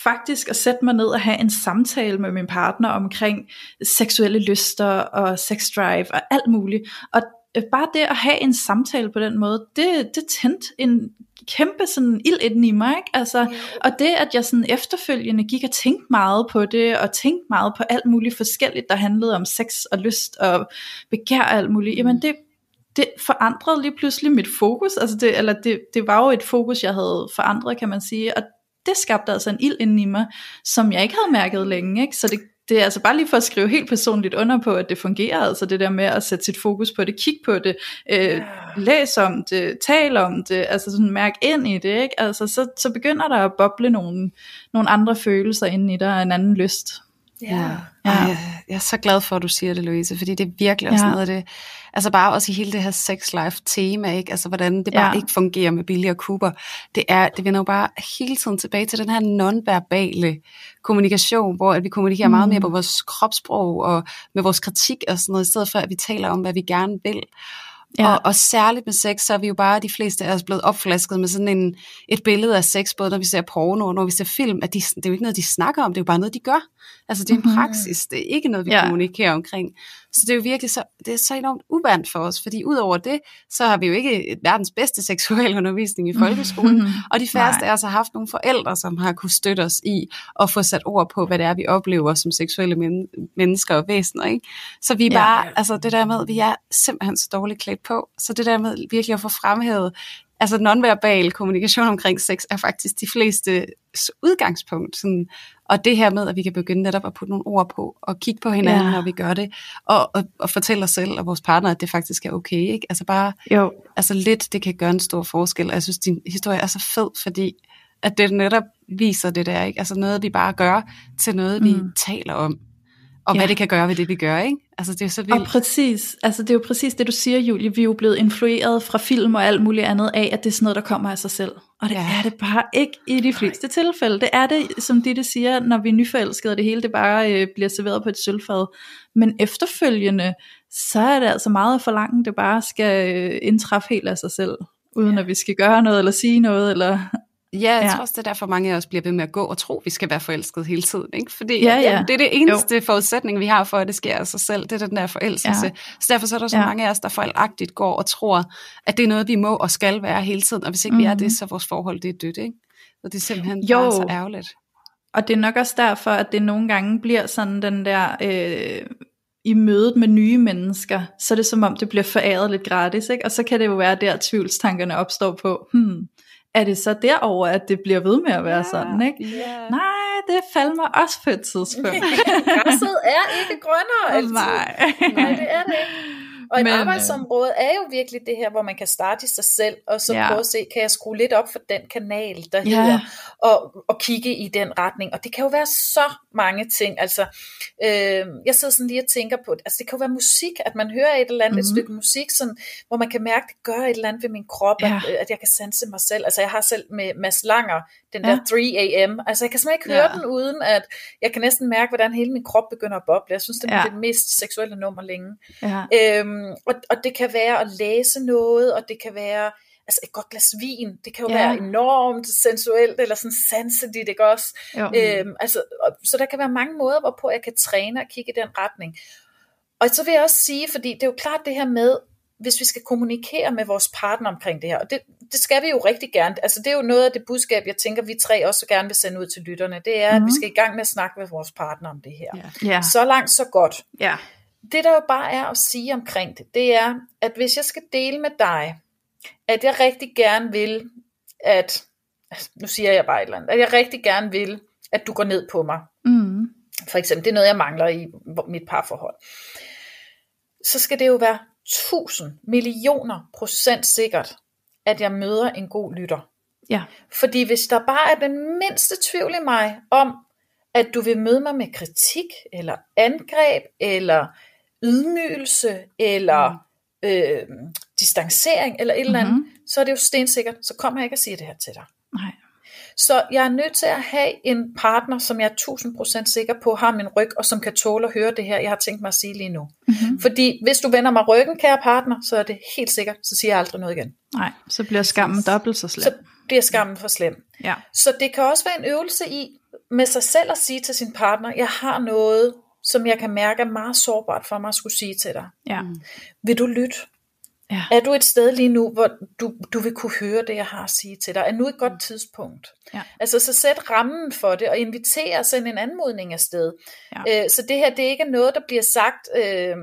faktisk at sætte mig ned og have en samtale med min partner omkring seksuelle lyster og sex drive og alt muligt. Og øh, bare det at have en samtale på den måde, det, det tændte en kæmpe sådan ild ind i mig, ikke? Altså, og det at jeg sådan efterfølgende gik og tænkte meget på det, og tænkte meget på alt muligt forskelligt, der handlede om sex og lyst og begær og alt muligt, jamen det, det forandrede lige pludselig mit fokus, altså det, eller det, det var jo et fokus, jeg havde forandret, kan man sige, og det skabte altså en ild inden i mig, som jeg ikke havde mærket længe, ikke? så det, det er altså bare lige for at skrive helt personligt under på, at det fungerer, altså det der med at sætte sit fokus på det, kigge på det, øh, læs om det, tale om det, altså sådan mærk ind i det, ikke? Altså så, så begynder der at boble nogle, nogle andre følelser ind i dig, og en anden lyst.
Ja.
Ja.
Ej, jeg, jeg er så glad for, at du siger det, Louise, fordi det er virkelig også
Ja.
noget af det, altså bare også i hele det her sex life tema, ikke? altså hvordan det bare
Ja.
ikke fungerer med Billy og Cooper, det er, det vender jo bare hele tiden tilbage til den her nonverbale kommunikation, hvor at vi kommunikerer mm. meget mere på vores kropssprog og med vores kritik og sådan noget, i stedet for at vi taler om, hvad vi gerne vil.
Ja.
Og, og særligt med sex, så er vi jo bare de fleste af os blevet opflasket med sådan en, et billede af sex, både når vi ser porno og når vi ser film, at de, det er jo ikke noget, de snakker om, det er jo bare noget, de gør. Altså det er en praksis, det er ikke noget, vi
Ja.
kommunikerer omkring. Så det er jo virkelig så, det er så enormt uvandt for os, fordi udover det, så har vi jo ikke verdens bedste seksualundervisning i folkeskolen, og de færreste af os har haft nogle forældre, som har kunne støtte os i at få sat ord på, hvad det er, vi oplever som seksuelle men- mennesker og væsener. Ikke? Så vi er
Ja.
bare, altså det der med, vi er simpelthen så dårligt klædt på, så det der med virkelig at få fremhævet, altså nonverbal kommunikation omkring sex er faktisk de fleste udgangspunkt. Sådan, og det her med, at vi kan begynde netop at putte nogle ord på, og kigge på hinanden,
Ja.
når vi gør det, og, og, og fortælle os selv og vores partner, at det faktisk er okay. Ikke? Altså bare,
Jo,
altså lidt, det kan gøre en stor forskel. Og jeg synes, din historie er så fed, fordi at det netop viser det der, ikke? Altså noget, vi bare gør, til noget, vi
Mm.
taler om. Og
Ja.
hvad det kan gøre ved det, vi gør, ikke? Altså det er så
og
vildt.
præcis, altså det er jo præcis det du siger Julie, vi er jo blevet influeret fra film og alt muligt andet af, at det er sådan noget der kommer af sig selv, og det
Ja.
er det bare ikke i de fleste tilfælde, det er det, som Ditte siger, når vi er nyforelskede, og det hele det bare øh, bliver serveret på et sølvfad, men efterfølgende, så er det altså meget at forlange, det bare skal øh, indtræffe helt af sig selv, uden
Ja.
at vi skal gøre noget, eller sige noget, eller
Ja, jeg
Ja.
tror også, det er derfor mange af os bliver ved med at gå og tro, vi skal være forelsket hele tiden. Ikke? Fordi
Ja, ja.
det er det eneste jo. forudsætning, vi har for, at det sker af sig selv. Det er den der forelskelse.
Ja.
Så derfor så er der så
Ja.
mange af os, der fejlagtigt går og tror, at det er noget, vi må og skal være hele tiden. Og hvis ikke mm-hmm. vi er
Mhm.
det, så er vores forhold det er dødt. Ikke? Så det er simpelthen
Jo.
bare så ærgerligt.
Og det er nok også derfor, at det nogle gange bliver sådan den der, øh, i mødet med nye mennesker, så er det som om, det bliver foræret lidt gratis, ikke? og så kan det jo være der, tvivlstankerne opstår på, hmm, er det så derover at det bliver ved med at være sådan, ikke?
Ja.
Nej, det falder mig også på et tidspunkt.
Græsset er ikke grønnere altid.
Nej.
Nej, det er det ikke. Og et
Men, øh,
arbejdsområde er jo virkelig det her, hvor man kan starte i sig selv, og så
Ja.
prøve at se, kan jeg skrue lidt op for den kanal, der
Ja.
hedder, og, og kigge i den retning. Og det kan jo være så mange ting. Altså, øh, jeg sidder sådan lige og tænker på, altså det kan jo være musik, at man hører et eller andet, mm-hmm. et
Mhm.
stykke musik, sådan, hvor man kan mærke, det gør et eller andet ved min krop,
Ja.
at, at jeg kan sanse mig selv. Altså jeg har selv med Mads Langer, den
Ja.
der 3am, altså jeg kan simpelthen ikke høre
Ja.
den uden, at jeg kan næsten mærke, hvordan hele min krop begynder at boble. Jeg synes, det er
Ja.
det mest seksuelle nummer længe.
Ja.
Øhm, og, og det kan være at læse noget, og det kan være altså et godt glas vin. Det kan jo
Ja.
være enormt sensuelt, eller sådan sanseligt, ikke også?
Jo.
Øhm, altså, og, så der kan være mange måder, hvorpå jeg kan træne og kigge i den retning. Og så vil jeg også sige, fordi det er jo klart det her med, hvis vi skal kommunikere med vores partner omkring det her, og det, det skal vi jo rigtig gerne. Altså det er jo noget af det budskab, jeg tænker, vi tre også gerne vil sende ud til lytterne. Det er, mm-hmm. at vi
Mhm.
skal i gang med at snakke med vores partner om det her.
Ja.
Ja.
Så langt, så godt.
Ja.
Det der jo bare er at sige omkring det, det er, at hvis jeg skal dele med dig, at jeg rigtig gerne vil, at, altså, nu siger jeg bare et eller andet, at jeg rigtig gerne vil, at du går ned på mig.
Mm.
For eksempel, det er noget, jeg mangler i mit parforhold. Så skal det jo være tusind millioner procent sikkert, at jeg møder en god lytter.
Ja.
Fordi hvis der bare er den mindste tvivl i mig om, at du vil møde mig med kritik, eller angreb, eller ydmygelse, eller mm. øh, distancering, eller et eller andet,
Mhm.
mm-hmm. så er det jo stensikkert, så kommer jeg ikke at sige det her til dig.
Nej.
Så jeg er nødt til at have en partner, som jeg er 1000% sikker på har min ryg, og som kan tåle at høre det her, jeg har tænkt mig at sige lige nu.
Mm-hmm.
Fordi hvis du vender mig ryggen, kære partner, så er det helt sikkert, så siger jeg aldrig noget igen.
Nej, så bliver skammen dobbelt så slem.
Så bliver skammen for slem.
Ja.
Så det kan også være en øvelse i med sig selv at sige til sin partner, jeg har noget, som jeg kan mærke er meget sårbart for mig at skulle sige til dig.
Ja.
Vil du lytte?
Ja.
Er du et sted lige nu, hvor du, du vil kunne høre det, jeg har at sige til dig? Er nu et godt tidspunkt?
Ja.
Altså så sæt rammen for det, og inviter og send en anmodning afsted.
Ja.
Øh, så det her, det er ikke noget, der bliver sagt... Øh,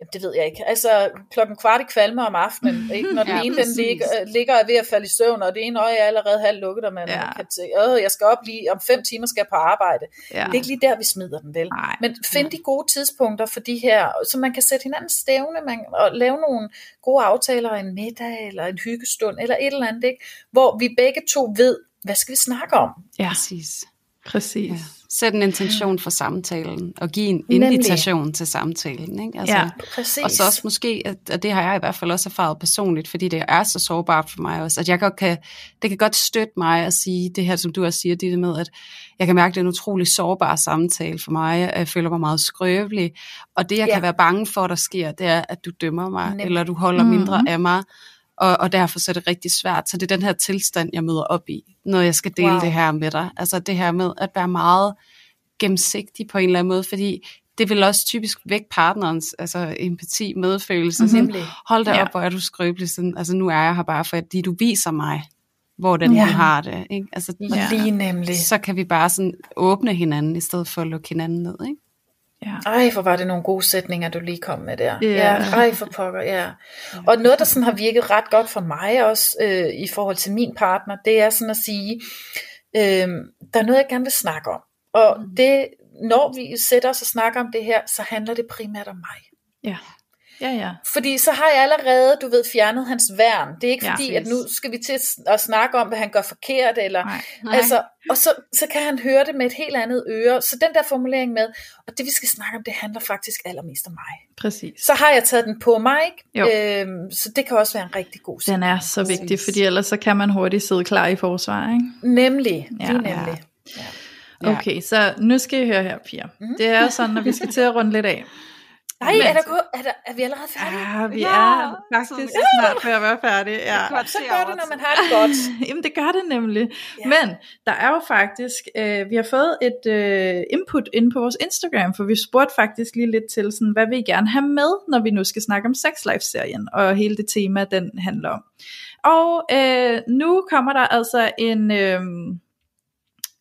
Jamen, det ved jeg ikke. Altså, klokken kvart i kvalme om aftenen, ikke? når den
Ja,
ene den ligger, øh, ligger er ved at falde i søvn, og det ene øje er allerede halvt lukket, og man
Ja.
ja. kan tænke, Åh, jeg skal op lige, om fem timer skal jeg på arbejde.
Ja.
Det er ikke lige der, vi smider den, vel?
Nej.
Men find de gode tidspunkter for de her, så man kan sætte hinanden stævne, man, og lave nogle gode aftaler, en middag, eller en hyggestund, eller et eller andet, ikke? hvor vi begge to ved, hvad skal vi snakke om?
Ja,
Præcis.
Præcis.
Ja. Sæt en intention for samtalen, og give en
Nemlig.
invitation til samtalen. Ikke? Altså,
Ja.
Præcis.
Og så også måske, at, at det har jeg i hvert fald også erfaret personligt, fordi det er så sårbart for mig også, at jeg godt kan, det kan godt støtte mig at sige det her, som du også siger, det med, at jeg kan mærke, at det er en utrolig sårbar samtale for mig, jeg føler mig meget skrøbelig, og det jeg
Ja.
kan være bange for, der sker, det er, at du dømmer mig,
Nemlig.
eller du holder mindre af mig, og, og derfor så er det rigtig svært. Så det er den her tilstand, jeg møder op i, når jeg skal dele
Wow.
det her med dig. Altså det her med at være meget gennemsigtig på en eller anden måde, fordi det vil også typisk vække partnerens altså empati, medfølelse. Mm-hmm. Sådan, hold da
Ja.
op, hvor er du skrøbelig. Sådan, altså nu er jeg her bare, fordi du viser mig, hvordan
Ja.
du har det. Ikke? Altså,
Ja.
Lige nemlig.
Så kan vi bare sådan åbne hinanden, i stedet for at lukke hinanden ned. Ikke?
Ja.
Ej, hvor var det nogle gode sætninger, du lige kom med der.
Ja.
Ja, ej for pokker, ja. Og noget, der sådan har virket ret godt for mig også, øh, i forhold til min partner, det er sådan at sige, øh, der er noget, jeg gerne vil snakke om. Og det, når vi sætter os og snakker om det her, så handler det primært om mig.
Ja. Ja, ja.
Fordi så har jeg allerede, du ved, fjernet hans værn. Det er ikke
Ja,
fordi, at nu skal vi til at snakke om, hvad han gør forkert, eller
Nej.
Nej.
Altså, og så, så kan han høre det med et helt andet øre. Så den der formulering med, og det vi skal snakke om, det handler faktisk allermest om mig.
Præcis.
Så har jeg taget den på mig, ikke? Øhm, så det kan også være en rigtig god
Den er så
Præcis.
vigtig, fordi ellers så kan man hurtigt sidde klar i forsvar, ikke?
Nemlig,
Ja.
lige nemlig.
Ja.
Okay, så nu skal I høre her, piger. Det er sådan, at vi skal til at runde lidt af.
Nej,
Men-
er, der gået, er, der, er vi allerede færdige?
Ja, vi
Ja,
er faktisk
så-
snart ved at være færdige. Ja.
Så gør det, når man har det godt.
Jamen det gør det nemlig.
Ja.
Men der er jo faktisk, øh, vi har fået et øh, input ind på vores Instagram, for vi spurgte faktisk lige lidt til, sådan, hvad vil I gerne have med, når vi nu skal snakke om Sex Life-serien, og hele det tema, den handler om. Og øh, nu kommer der altså en... Øh,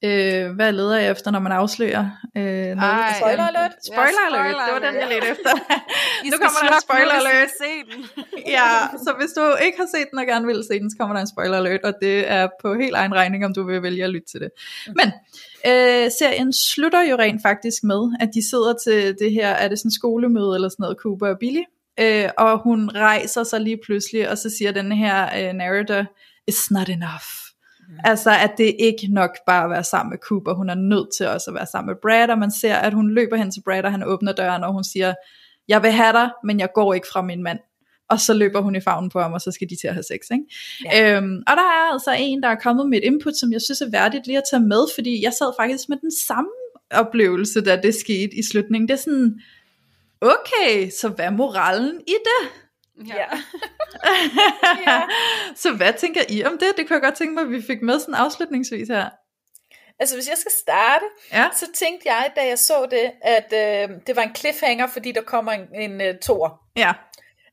Øh, hvad leder jeg efter, når man afslører? Øh, noget?
Ej,
Spoiler alert.
Spoiler
Ja,
alert, det var den, jeg ledte efter. Nu kommer der en spoiler alert.
se den.
Ja, så hvis du ikke har set den og gerne vil se den, så kommer der en spoiler alert, og det er på helt egen regning, om du vil vælge at lytte til det. Men øh, serien slutter jo rent faktisk med, at de sidder til det her, er det sådan skolemøde eller sådan noget, Cooper og Billy, øh, og hun rejser sig lige pludselig, og så siger den her øh, narrator, it's not enough. Mm. Altså at det ikke nok bare at være sammen med Cooper, hun er nødt til også at være sammen med Brad, og man ser at hun løber hen til Brad, og han åbner døren, og hun siger, jeg vil have dig, men jeg går ikke fra min mand og så løber hun i favnen på ham, og så skal de til at have sex. Ikke? Ja. Øhm, og der er altså en, der er kommet med et input, som jeg synes er værdigt lige at tage med, fordi jeg sad faktisk med den samme oplevelse, da det skete i slutningen. Det er sådan, okay, så hvad er moralen i det?
Ja.
ja. så hvad tænker I om det? Det kunne jeg godt tænke mig, at vi fik med sådan afslutningsvis her.
Altså hvis jeg skal starte,
Ja.
så tænkte jeg, da jeg så det, at øh, det var en cliffhanger, fordi der kommer en, en uh, tor.
Ja,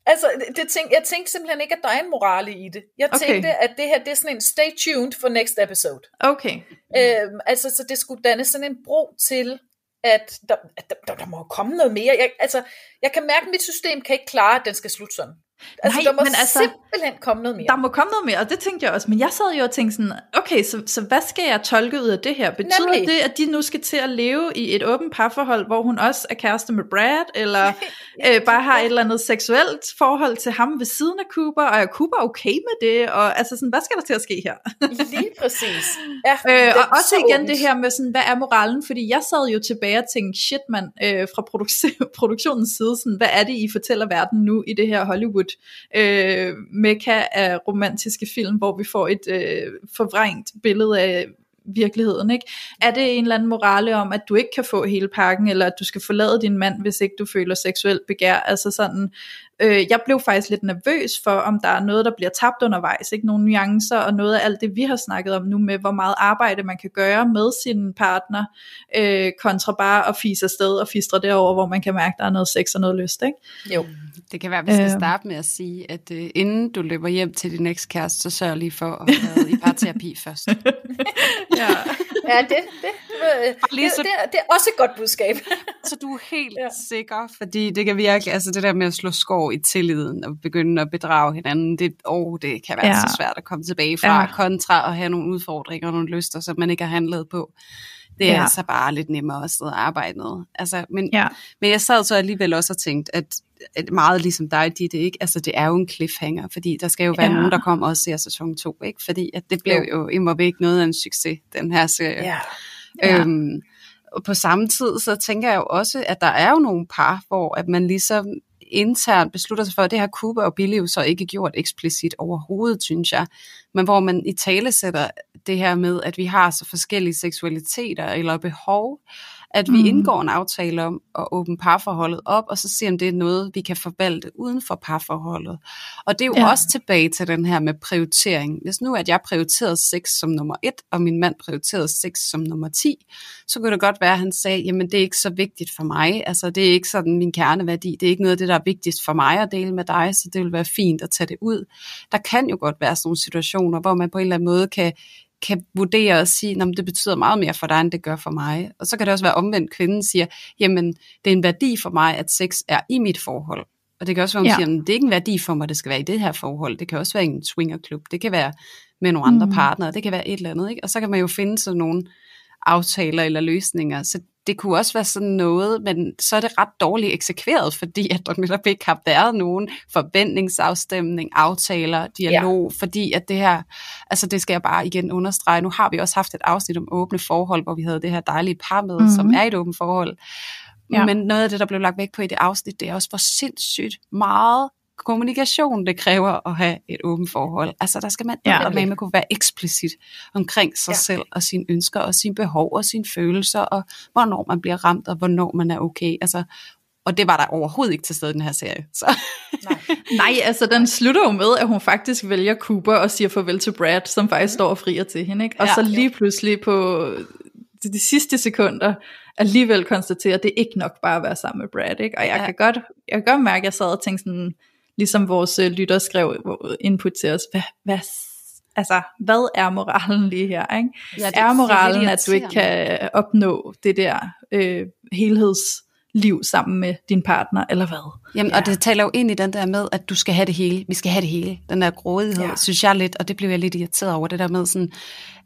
Altså, det, det tænk, jeg tænkte simpelthen ikke, at der er en morale i det. Jeg
Okay.
tænkte, at det her, det er sådan en stay tuned for next episode.
okay.
Øhm, altså, så det skulle danne sådan en bro til, at der, at der, der, der må komme noget mere. Jeg, altså, jeg kan mærke, at mit system kan ikke klare, at den skal slutte sådan. Altså,
Nej,
der må
men altså-
simpelthen komme noget mere.
Der må komme noget mere, og det tænkte jeg også, men jeg sad jo og tænkte sådan, okay, så, så hvad skal jeg tolke ud af det her? Betyder
Nemlig.
det, at de nu skal til at leve i et åbent parforhold, hvor hun også er kæreste med Brad, eller øh, bare har et eller andet seksuelt forhold til ham ved siden af Cooper, og er Cooper okay med det? Og altså sådan, hvad skal der til at ske her?
Lige præcis. Ja,
Øh, og også
så
igen
ondt.
det her med sådan, hvad er moralen? Fordi jeg sad jo tilbage og tænkte, shit mand, øh, fra produk- produktionens side, sådan, hvad er det, I fortæller verden nu i det her Hollywood øh, mekka af romantiske film, hvor vi får et øh, forvrængt billede af virkeligheden, ikke? Er det en eller anden morale om, at du ikke kan få hele pakken, eller at du skal forlade din mand, hvis ikke du føler seksuelt begær? Altså sådan, øh, jeg blev faktisk lidt nervøs for, om der er noget, der bliver tabt undervejs, ikke? Nogle nuancer, og noget af alt det, vi har snakket om nu med, hvor meget arbejde man kan gøre med sin partner, øh, kontra bare at fise afsted og fistre derover, hvor man kan mærke, der er noget sex og noget lyst, ikke?
Jo.
Det kan være, at vi skal
Øhm.
starte med at sige, at uh, inden du løber hjem til din ekskæreste, så sørg lige for at have været i parterapi først.
Ja.
Ja, det, det, det, det,
så-
det, er, det er også et godt budskab.
Så du er helt
Ja.
sikker, fordi det kan virkelig, altså det der med at slå skår i tilliden og begynde at bedrage hinanden, det, oh, det kan være
Ja.
så svært at komme tilbage fra,
Ja.
kontra at have nogle udfordringer og nogle lyster, som man ikke har handlet på. Det er
Ja.
altså bare lidt nemmere at sidde og arbejde med. Altså, men,
Ja.
men jeg sad så alligevel også og tænkt, at, at meget ligesom dig, Ditte, ikke? Altså, det er jo en cliffhanger, fordi der skal jo være
Ja.
nogen, der kommer og ser sæson 2, ikke? Fordi at det blev
Jo.
jo immer væk noget af en succes, den her serie.
Ja.
Ja.
Øhm, og på samme tid, så tænker jeg jo også, at der er jo nogle par, hvor at man ligesom internt beslutter sig for, at det har Cooper og Billy jo så ikke gjort eksplicit overhovedet, synes jeg, men hvor man i tale sætter det her med, at vi har så forskellige seksualiteter eller behov, at vi
Mm.
indgår en aftale om at åbne parforholdet op, og så se, om det er noget, vi kan forvalte uden for parforholdet. Og det er jo
ja.
også tilbage til den her med prioritering. Hvis nu, at jeg prioriterede sex som nummer et, og min mand prioriterede sex som nummer 10, så kunne det godt være, at han sagde, jamen det er ikke så vigtigt for mig, altså det er ikke sådan min kerneværdi, det er ikke noget af det, der er vigtigst for mig at dele med dig, så det vil være fint at tage det ud. Der kan jo godt være sådan nogle situationer, hvor man på en eller anden måde kan kan vurdere og sige, at det betyder meget mere for dig, end det gør for mig. Og så kan det også være omvendt, kvinden siger, jamen det er en værdi for mig, at sex er i mit forhold. Og det kan også være, hun
Ja.
siger, at det er ikke en værdi for mig, det skal være i det her forhold. Det kan også være en swingerklub. Det kan være med nogle andre
mm.
partnere. Det kan være et eller andet. Ikke? Og så kan man jo finde sådan nogle aftaler eller løsninger. Så det kunne også være sådan noget, men så er det ret dårligt eksekveret, fordi at der netop ikke har været nogen forventningsafstemning, aftaler, dialog, ja. fordi at det her, altså det skal jeg bare igen understrege, nu har vi også haft et afsnit om åbne forhold, hvor vi havde det her dejlige par med,
Mhm.
mm-hmm. som er et åbent forhold.
Ja.
Men noget af det, der blev lagt væk på i det afsnit, det er også, hvor sindssygt meget kommunikation, det kræver at have et åbent forhold. Altså der skal man
Ja.
ja, med, man kunne være eksplicit omkring sig
Ja.
selv og sine ønsker og sine behov og sine følelser og hvornår man bliver ramt og hvornår man er okay. Altså, og det var der overhovedet ikke til stede i den her serie. Så.
Nej.
Nej, altså den slutter jo med, at hun faktisk vælger Cooper og siger farvel til Brad, som faktisk står og frier til hende. Ikke? Og
Ja.
så lige pludselig på de, de sidste sekunder alligevel konstaterer, at det er ikke nok bare at være sammen med Brad. Ikke? Og jeg,
Ja.
kan godt, jeg kan godt mærke, at jeg sad og tænkte sådan, ligesom vores øh, lytter skrev hvor- input til os, hvad, hvad, altså, hvad er moralen lige her? Ikke?
Ja, det
er moralen, at du ikke kan opnå det der øh, helhedsliv sammen med din partner, eller hvad?
Jamen,
Ja.
og det taler jo ind i den der med, at du skal have det hele. Vi skal have det hele. Den der grådighed,
ja.
synes jeg lidt, og det blev jeg lidt irriteret over, det der med sådan,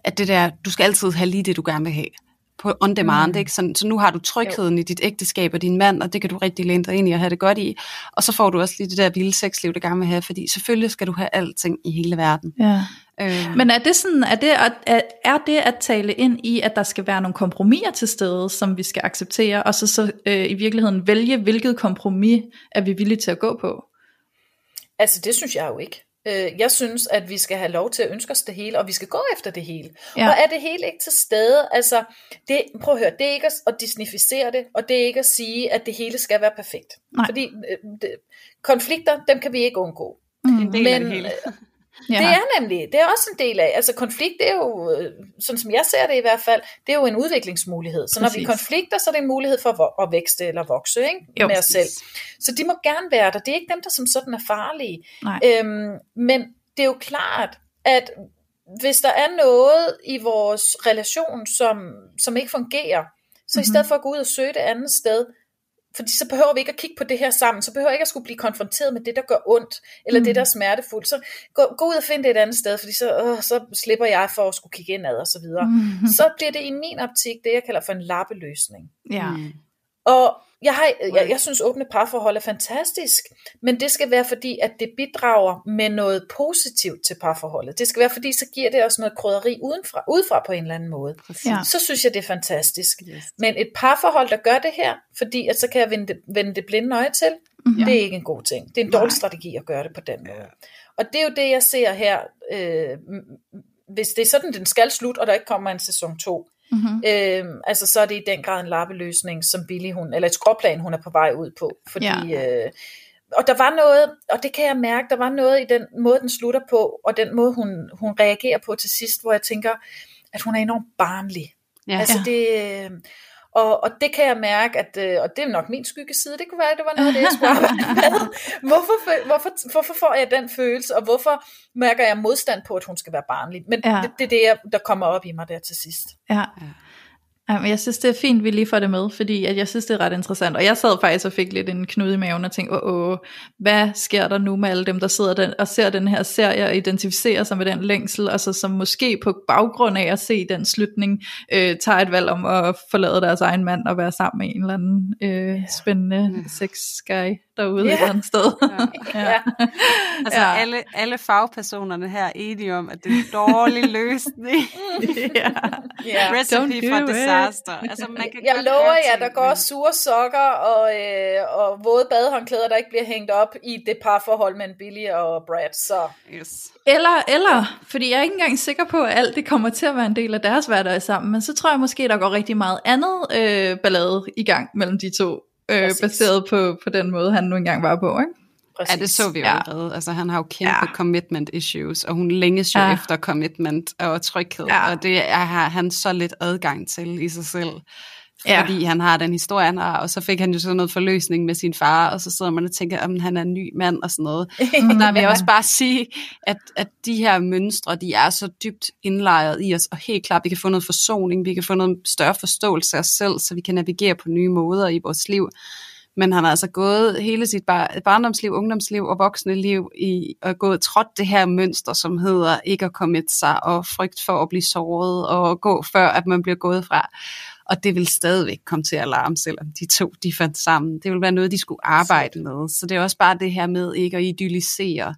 at det der, du skal altid have lige det, du gerne vil have. På on demand, mm. ikke? Så, så nu har du trygheden jo. i dit ægteskab og din mand, og det kan du rigtig læne dig ind i og have det godt i. Og så får du også lige det der vilde sexliv, du gerne vil have, fordi selvfølgelig skal du have alting i hele verden.
Ja. Øh. Men er det, sådan, er, det at, er det at tale ind i, at der skal være nogle kompromiser til stede, som vi skal acceptere, og så, så øh, i virkeligheden vælge, hvilket kompromis er vi villige til at gå på?
Altså det synes jeg jo ikke. Øh, jeg synes, at vi skal have lov til at ønske os det hele, og vi skal gå efter det hele. Ja. Og er det hele ikke til stede, altså, det, prøv at høre, det er ikke at disnificere det, og det er ikke at sige, at det hele skal være perfekt. Nej. Fordi øh, det, konflikter, dem kan vi ikke undgå.
Mm. En del Men, af det hele.
Ja. Det er nemlig, det er også en del af, altså konflikt det er jo, øh, sådan som jeg ser det i hvert fald, det er jo en udviklingsmulighed. Så Præcis. når vi konflikter, så er det en mulighed for at vækste eller vokse ikke? Jo, med os selv. Så de må gerne være der. Det er ikke dem, der som sådan er farlige. Øhm, men det er jo klart, at hvis der er noget i vores relation, som, som ikke fungerer, så mm-hmm. i stedet for at gå ud og søge det andet sted, fordi så behøver vi ikke at kigge på det her sammen, så behøver jeg ikke at skulle blive konfronteret med det, der gør ondt, eller mm. det, der er smertefuldt. Så gå, gå ud og find det et andet sted, fordi så, øh, så slipper jeg for at skulle kigge indad og så videre. Mm. Så bliver det i min optik det, jeg kalder for en lappeløsning.
Ja. Mm.
Og jeg, har, jeg, jeg synes, åbne parforhold er fantastisk, men det skal være fordi, at det bidrager med noget positivt til parforholdet. Det skal være fordi, så giver det også noget krydderi udenfra, udefra på en eller anden måde. Ja. Så synes jeg, det er fantastisk. Yes. Men et parforhold, der gør det her, fordi at så kan jeg vende det, vende det blinde øje til, mm-hmm. det er ikke en god ting. Det er en dårlig Nej. strategi at gøre det på den måde. Ja. Og det er jo det, jeg ser her. Øh, hvis det er sådan, den skal slutte, og der ikke kommer en sæson 2, Mm-hmm. Øhm, altså så er det i den grad en lappeløsning, som Billy hun, eller et skråplan hun er på vej ud på. Fordi, ja. øh, og der var noget, og det kan jeg mærke, der var noget i den måde, den slutter på, og den måde, hun, hun reagerer på til sidst, hvor jeg tænker, at hun er enormt barnlig. Ja. Altså det, øh, og, og det kan jeg mærke, at, øh, og det er nok min skyggeside, det kunne være, at det var noget af det, jeg skulle arbejde med. Hvorfor, hvorfor, hvorfor får jeg den følelse, og hvorfor mærker jeg modstand på, at hun skal være barnlig? Men ja. det, det er det, der kommer op i mig der til sidst.
Ja. Ja, men jeg synes, det er fint, vi lige får det med, fordi at jeg synes, det er ret interessant. Og jeg sad faktisk og fik lidt en knude i maven og tænkte, åh, åh hvad sker der nu med alle dem, der sidder den, og ser den her serie og identificerer sig med den længsel, og så som måske på baggrund af at se den slutning, øh, tager et valg om at forlade deres egen mand og være sammen med en eller anden øh, spændende mm. sex guy derude yeah. et eller andet sted. Ja. ja.
Altså ja. alle, alle fagpersonerne her er enige om, at det er en dårlig løsning. ja. yeah. Recipe for disaster. Altså, man kan
jeg lover jer, der går sure sokker og, øh, og våde badehåndklæder, der ikke bliver hængt op i det parforhold mellem Billy og Brad. Så.
Yes. Eller, eller, fordi jeg er ikke engang sikker på, at alt det kommer til at være en del af deres hverdag sammen, men så tror jeg måske, der går rigtig meget andet øh, ballade i gang mellem de to øh, baseret på, på den måde, han nu engang var på, ikke?
Præcis. Ja, det så vi jo ja. allerede. Altså, han har jo kæmpe ja. commitment issues, og hun længes jo ja. efter commitment og tryghed, ja. og det er han så lidt adgang til i sig selv. Fordi ja. han har den historie, han har, og så fik han jo sådan noget forløsning med sin far, og så sidder man og tænker, om han er en ny mand og sådan noget. og der vil jeg også bare sige, at, at de her mønstre, de er så dybt indlejret i os, og helt klart, vi kan få noget forsoning, vi kan få noget større forståelse af os selv, så vi kan navigere på nye måder i vores liv men han har altså gået hele sit bar- barndomsliv, ungdomsliv og voksne liv i, og gået trådt det her mønster, som hedder ikke at komme sig og frygt for at blive såret og gå før, at man bliver gået fra. Og det vil stadigvæk komme til at larme, selvom de to de fandt sammen. Det vil være noget, de skulle arbejde med. Så det er også bare det her med ikke at idealisere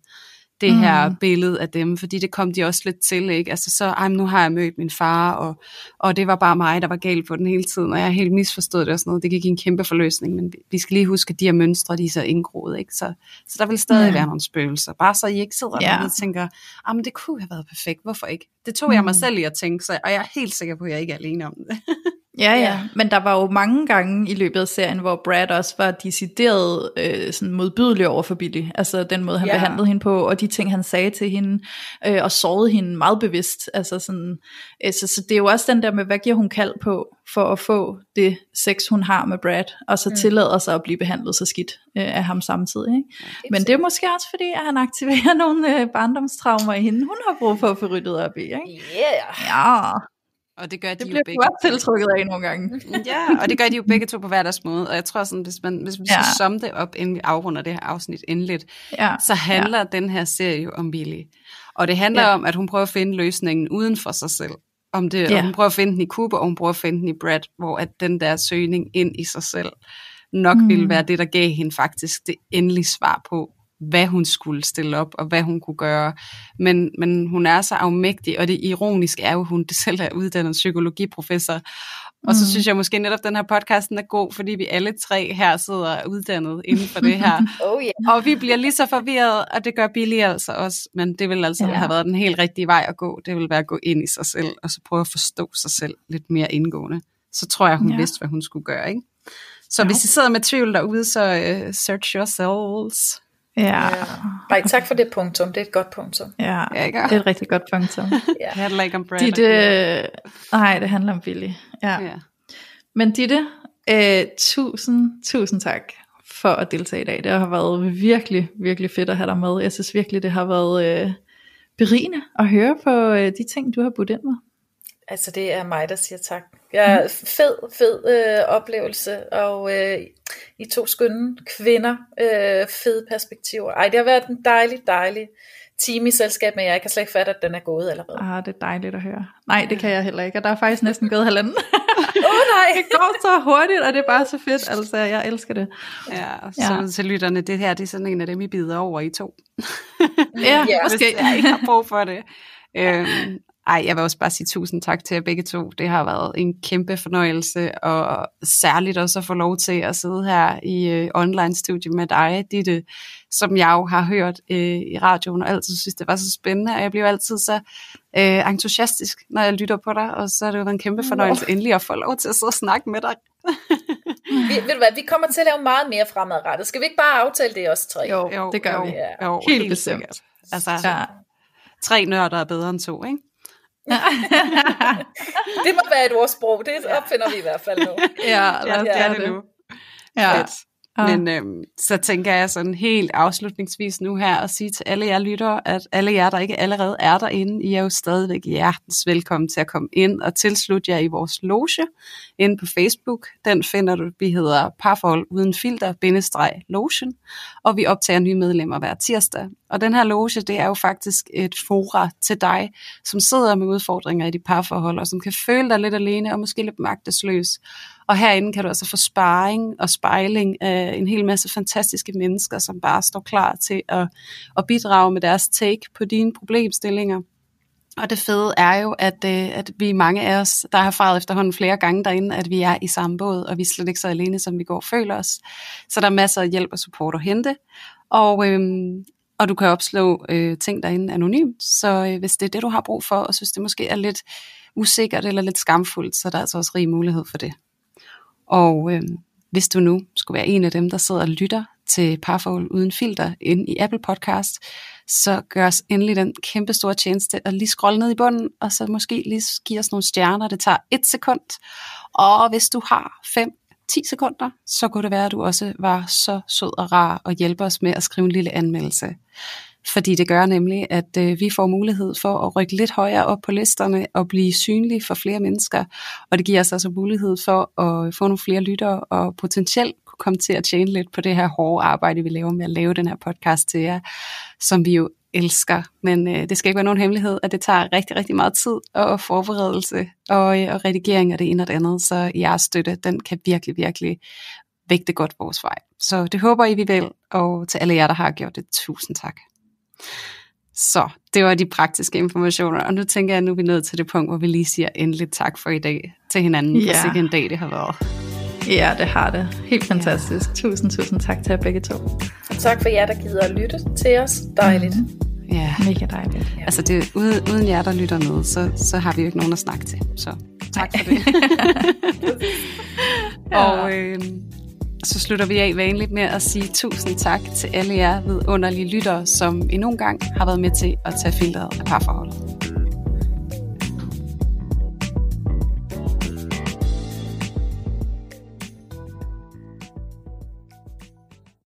det her mm. billede af dem, fordi det kom de også lidt til, ikke? Altså så, ej, nu har jeg mødt min far, og, og det var bare mig, der var galt på den hele tiden, og jeg har helt misforstået det og sådan noget. Det gik en kæmpe forløsning, men vi skal lige huske, at de her mønstre, de er så indgroet, ikke? Så, så der vil stadig mm. være nogle spøgelser, bare så I ikke sidder ja. og tænker, ah, men det kunne have været perfekt, hvorfor ikke? Det tog mm. jeg mig selv i at tænke, så, og jeg er helt sikker på, at jeg ikke er alene om det.
Ja, ja, men der var jo mange gange i løbet af serien, hvor Brad også var decideret øh, sådan modbydelig over for Billy. Altså den måde, han ja. behandlede hende på, og de ting, han sagde til hende, øh, og sårede hende meget bevidst. Altså sådan, øh, så, så det er jo også den der med, hvad giver hun kald på, for at få det sex, hun har med Brad, og så mm. tillader sig at blive behandlet så skidt øh, af ham samtidig. Ikke? Ja, men det er måske også fordi, at han aktiverer nogle øh, barndomstraumer i hende, hun har brug for at få ryddet op i. Ikke?
Yeah.
Ja.
Og det gør
det
de
bliver
jo begge.
Det tiltrykket af nogle gange.
ja, og det gør de jo begge to på hver deres måde. Og jeg tror sådan, hvis, man, hvis vi ja. skal summe det op, inden vi afrunder det her afsnit endeligt, ja. så handler ja. den her serie jo om Billy. Og det handler ja. om, at hun prøver at finde løsningen uden for sig selv. Om det,
Ja.
og hun prøver at finde den i Cooper, og hun prøver at finde den i Brad, hvor at den der søgning ind i sig selv nok mm. ville være det, der gav hende faktisk det endelige svar på, hvad hun skulle stille op, og hvad hun kunne gøre. Men, men hun er så afmægtig, og det ironiske er jo, at hun selv er uddannet psykologiprofessor. Og så
Mm.
synes jeg måske netop, at den her podcasten er god, fordi vi alle tre her sidder uddannet inden for det her.
Oh yeah.
Og vi bliver lige så forvirret, og det gør Billy altså også. Men det vil altså
ja.
have været den helt rigtige vej at gå. Det vil være at gå ind i sig selv, og så prøve at forstå sig selv lidt mere indgående. Så tror jeg, hun
ja.
vidste, hvad hun skulle gøre. Ikke? Så
Jo.
hvis I sidder med tvivl derude, så uh, search yourselves.
Ja,
Ja. Ej, tak for det punktum. Det er et godt punktum.
ja.
Ja, ikke?
Det er et rigtig godt punktum.
Ja.
Det handler ikke om Brad.
Ditte, nej, det handler om Billy. Ja.
Ja.
Men Ditte, øh, tusind, tusind tak for at deltage i dag. Det har været virkelig, virkelig fedt at have dig med. Jeg synes virkelig, det har været øh, berigende at høre på øh, de ting, du har budt ind med.
Altså, det er mig, der siger tak. Jeg fed, fed øh, oplevelse, og øh, I to skønne kvinder, øh, fede perspektiver. Ej, det har været en dejlig, dejlig time i selskab med jer. Jeg kan slet ikke fatte, at den er gået allerede. Åh
Ah, det er dejligt at høre. Nej, det kan jeg heller ikke, og der er faktisk næsten gået halvanden.
oh, nej!
det går så hurtigt, og det er bare så fedt. Altså, jeg elsker det.
Ja, og så
Ja.
ja. til lytterne, det her det er sådan en af dem, I bider over i to.
Ja,
Ja,
Hvis
måske.
jeg ikke har brug for det. Øhm, ej, jeg vil også bare sige tusind tak til jer begge to. Det har været en kæmpe fornøjelse, og særligt også at få lov til at sidde her i øh, online-studie med dig, Ditte, som jeg jo har hørt øh, i radioen, og altid synes, det var så spændende, og jeg bliver altid så øh, entusiastisk, når jeg lytter på dig, og så er det jo en kæmpe fornøjelse endelig at få lov til at sidde og snakke med dig.
Vi, ved du hvad, vi kommer til at lave meget mere fremadrettet. Skal vi ikke bare aftale det os tre?
Jo, det gør
jo,
vi.
Ja.
Jo,
Helt bestemt.
sikkert. Altså,
Ja.
tre nørder er bedre end to, ikke?
Det må være et ordsprog. Det opfinder vi i hvert fald nu.
Ja, lad os
det er
gøre
det nu.
Ja.
Fedt.
Ja.
Men øhm, så tænker jeg sådan helt afslutningsvis nu her at sige til alle jer lyttere, at alle jer, der ikke allerede er derinde, I er jo stadigvæk hjertens velkommen til at komme ind og tilslutte jer i vores loge inde på Facebook. Den finder du, vi hedder Parforhold Uden Filter, bindestreg logen, og vi optager nye medlemmer hver tirsdag. Og den her loge, det er jo faktisk et fora til dig, som sidder med udfordringer i dit parforhold, og som kan føle dig lidt alene og måske lidt magtesløs. Og herinde kan du altså få sparring og spejling af en hel masse fantastiske mennesker, som bare står klar til at, at bidrage med deres take på dine problemstillinger. Og det fede er jo, at, øh, at vi mange af os, der har erfaret efterhånden flere gange derinde, at vi er i samme båd, og vi er slet ikke så alene, som vi går og føler os. Så der er masser af hjælp og support at hente. Og, øhm, og du kan opslå øh, ting derinde anonymt, så øh, hvis det er det, du har brug for, og synes det måske er lidt usikkert eller lidt skamfuldt, så er der altså også rig mulighed for det. Og øh, hvis du nu skulle være en af dem, der sidder og lytter til Parforhold Uden Filter inde i Apple Podcast, så gør os endelig den kæmpe store tjeneste at lige scrolle ned i bunden, og så måske lige give os nogle stjerner. Det tager et sekund. Og hvis du har 10 sekunder, så kunne det være, at du også var så sød og rar og hjælper os med at skrive en lille anmeldelse. Fordi det gør nemlig, at øh, vi får mulighed for at rykke lidt højere op på listerne og blive synlige for flere mennesker. Og det giver os altså mulighed for at få nogle flere lyttere og potentielt kunne komme til at tjene lidt på det her hårde arbejde, vi laver med at lave den her podcast til jer, som vi jo elsker. Men øh, det skal ikke være nogen hemmelighed, at det tager rigtig, rigtig meget tid og forberedelse og, øh, og redigering og det ene og det andet. Så jeres støtte, den kan virkelig, virkelig vægte godt vores vej. Så det håber I, vi vil, og til alle jer, der har gjort det, tusind tak. Så det var de praktiske informationer, og nu tænker jeg, at nu er vi nået til det punkt, hvor vi lige siger endelig tak for i dag til hinanden,
Ja.
for sikke en dag det har været.
Ja, det har det. Helt fantastisk. Ja. Tusind, tusind tak til jer begge to.
Tak for jer, der gider at lytte til os. Dejligt.
Mm.
Ja,
Mega dejligt.
altså det, uden, uden jer, der lytter med, så, så har vi jo ikke nogen at snakke til. Så tak for det. og øh, så slutter vi af vanligt med at sige tusind tak til alle jer vidunderlige lyttere, som endnu en gang har været med til at tage filteret af parforholdet.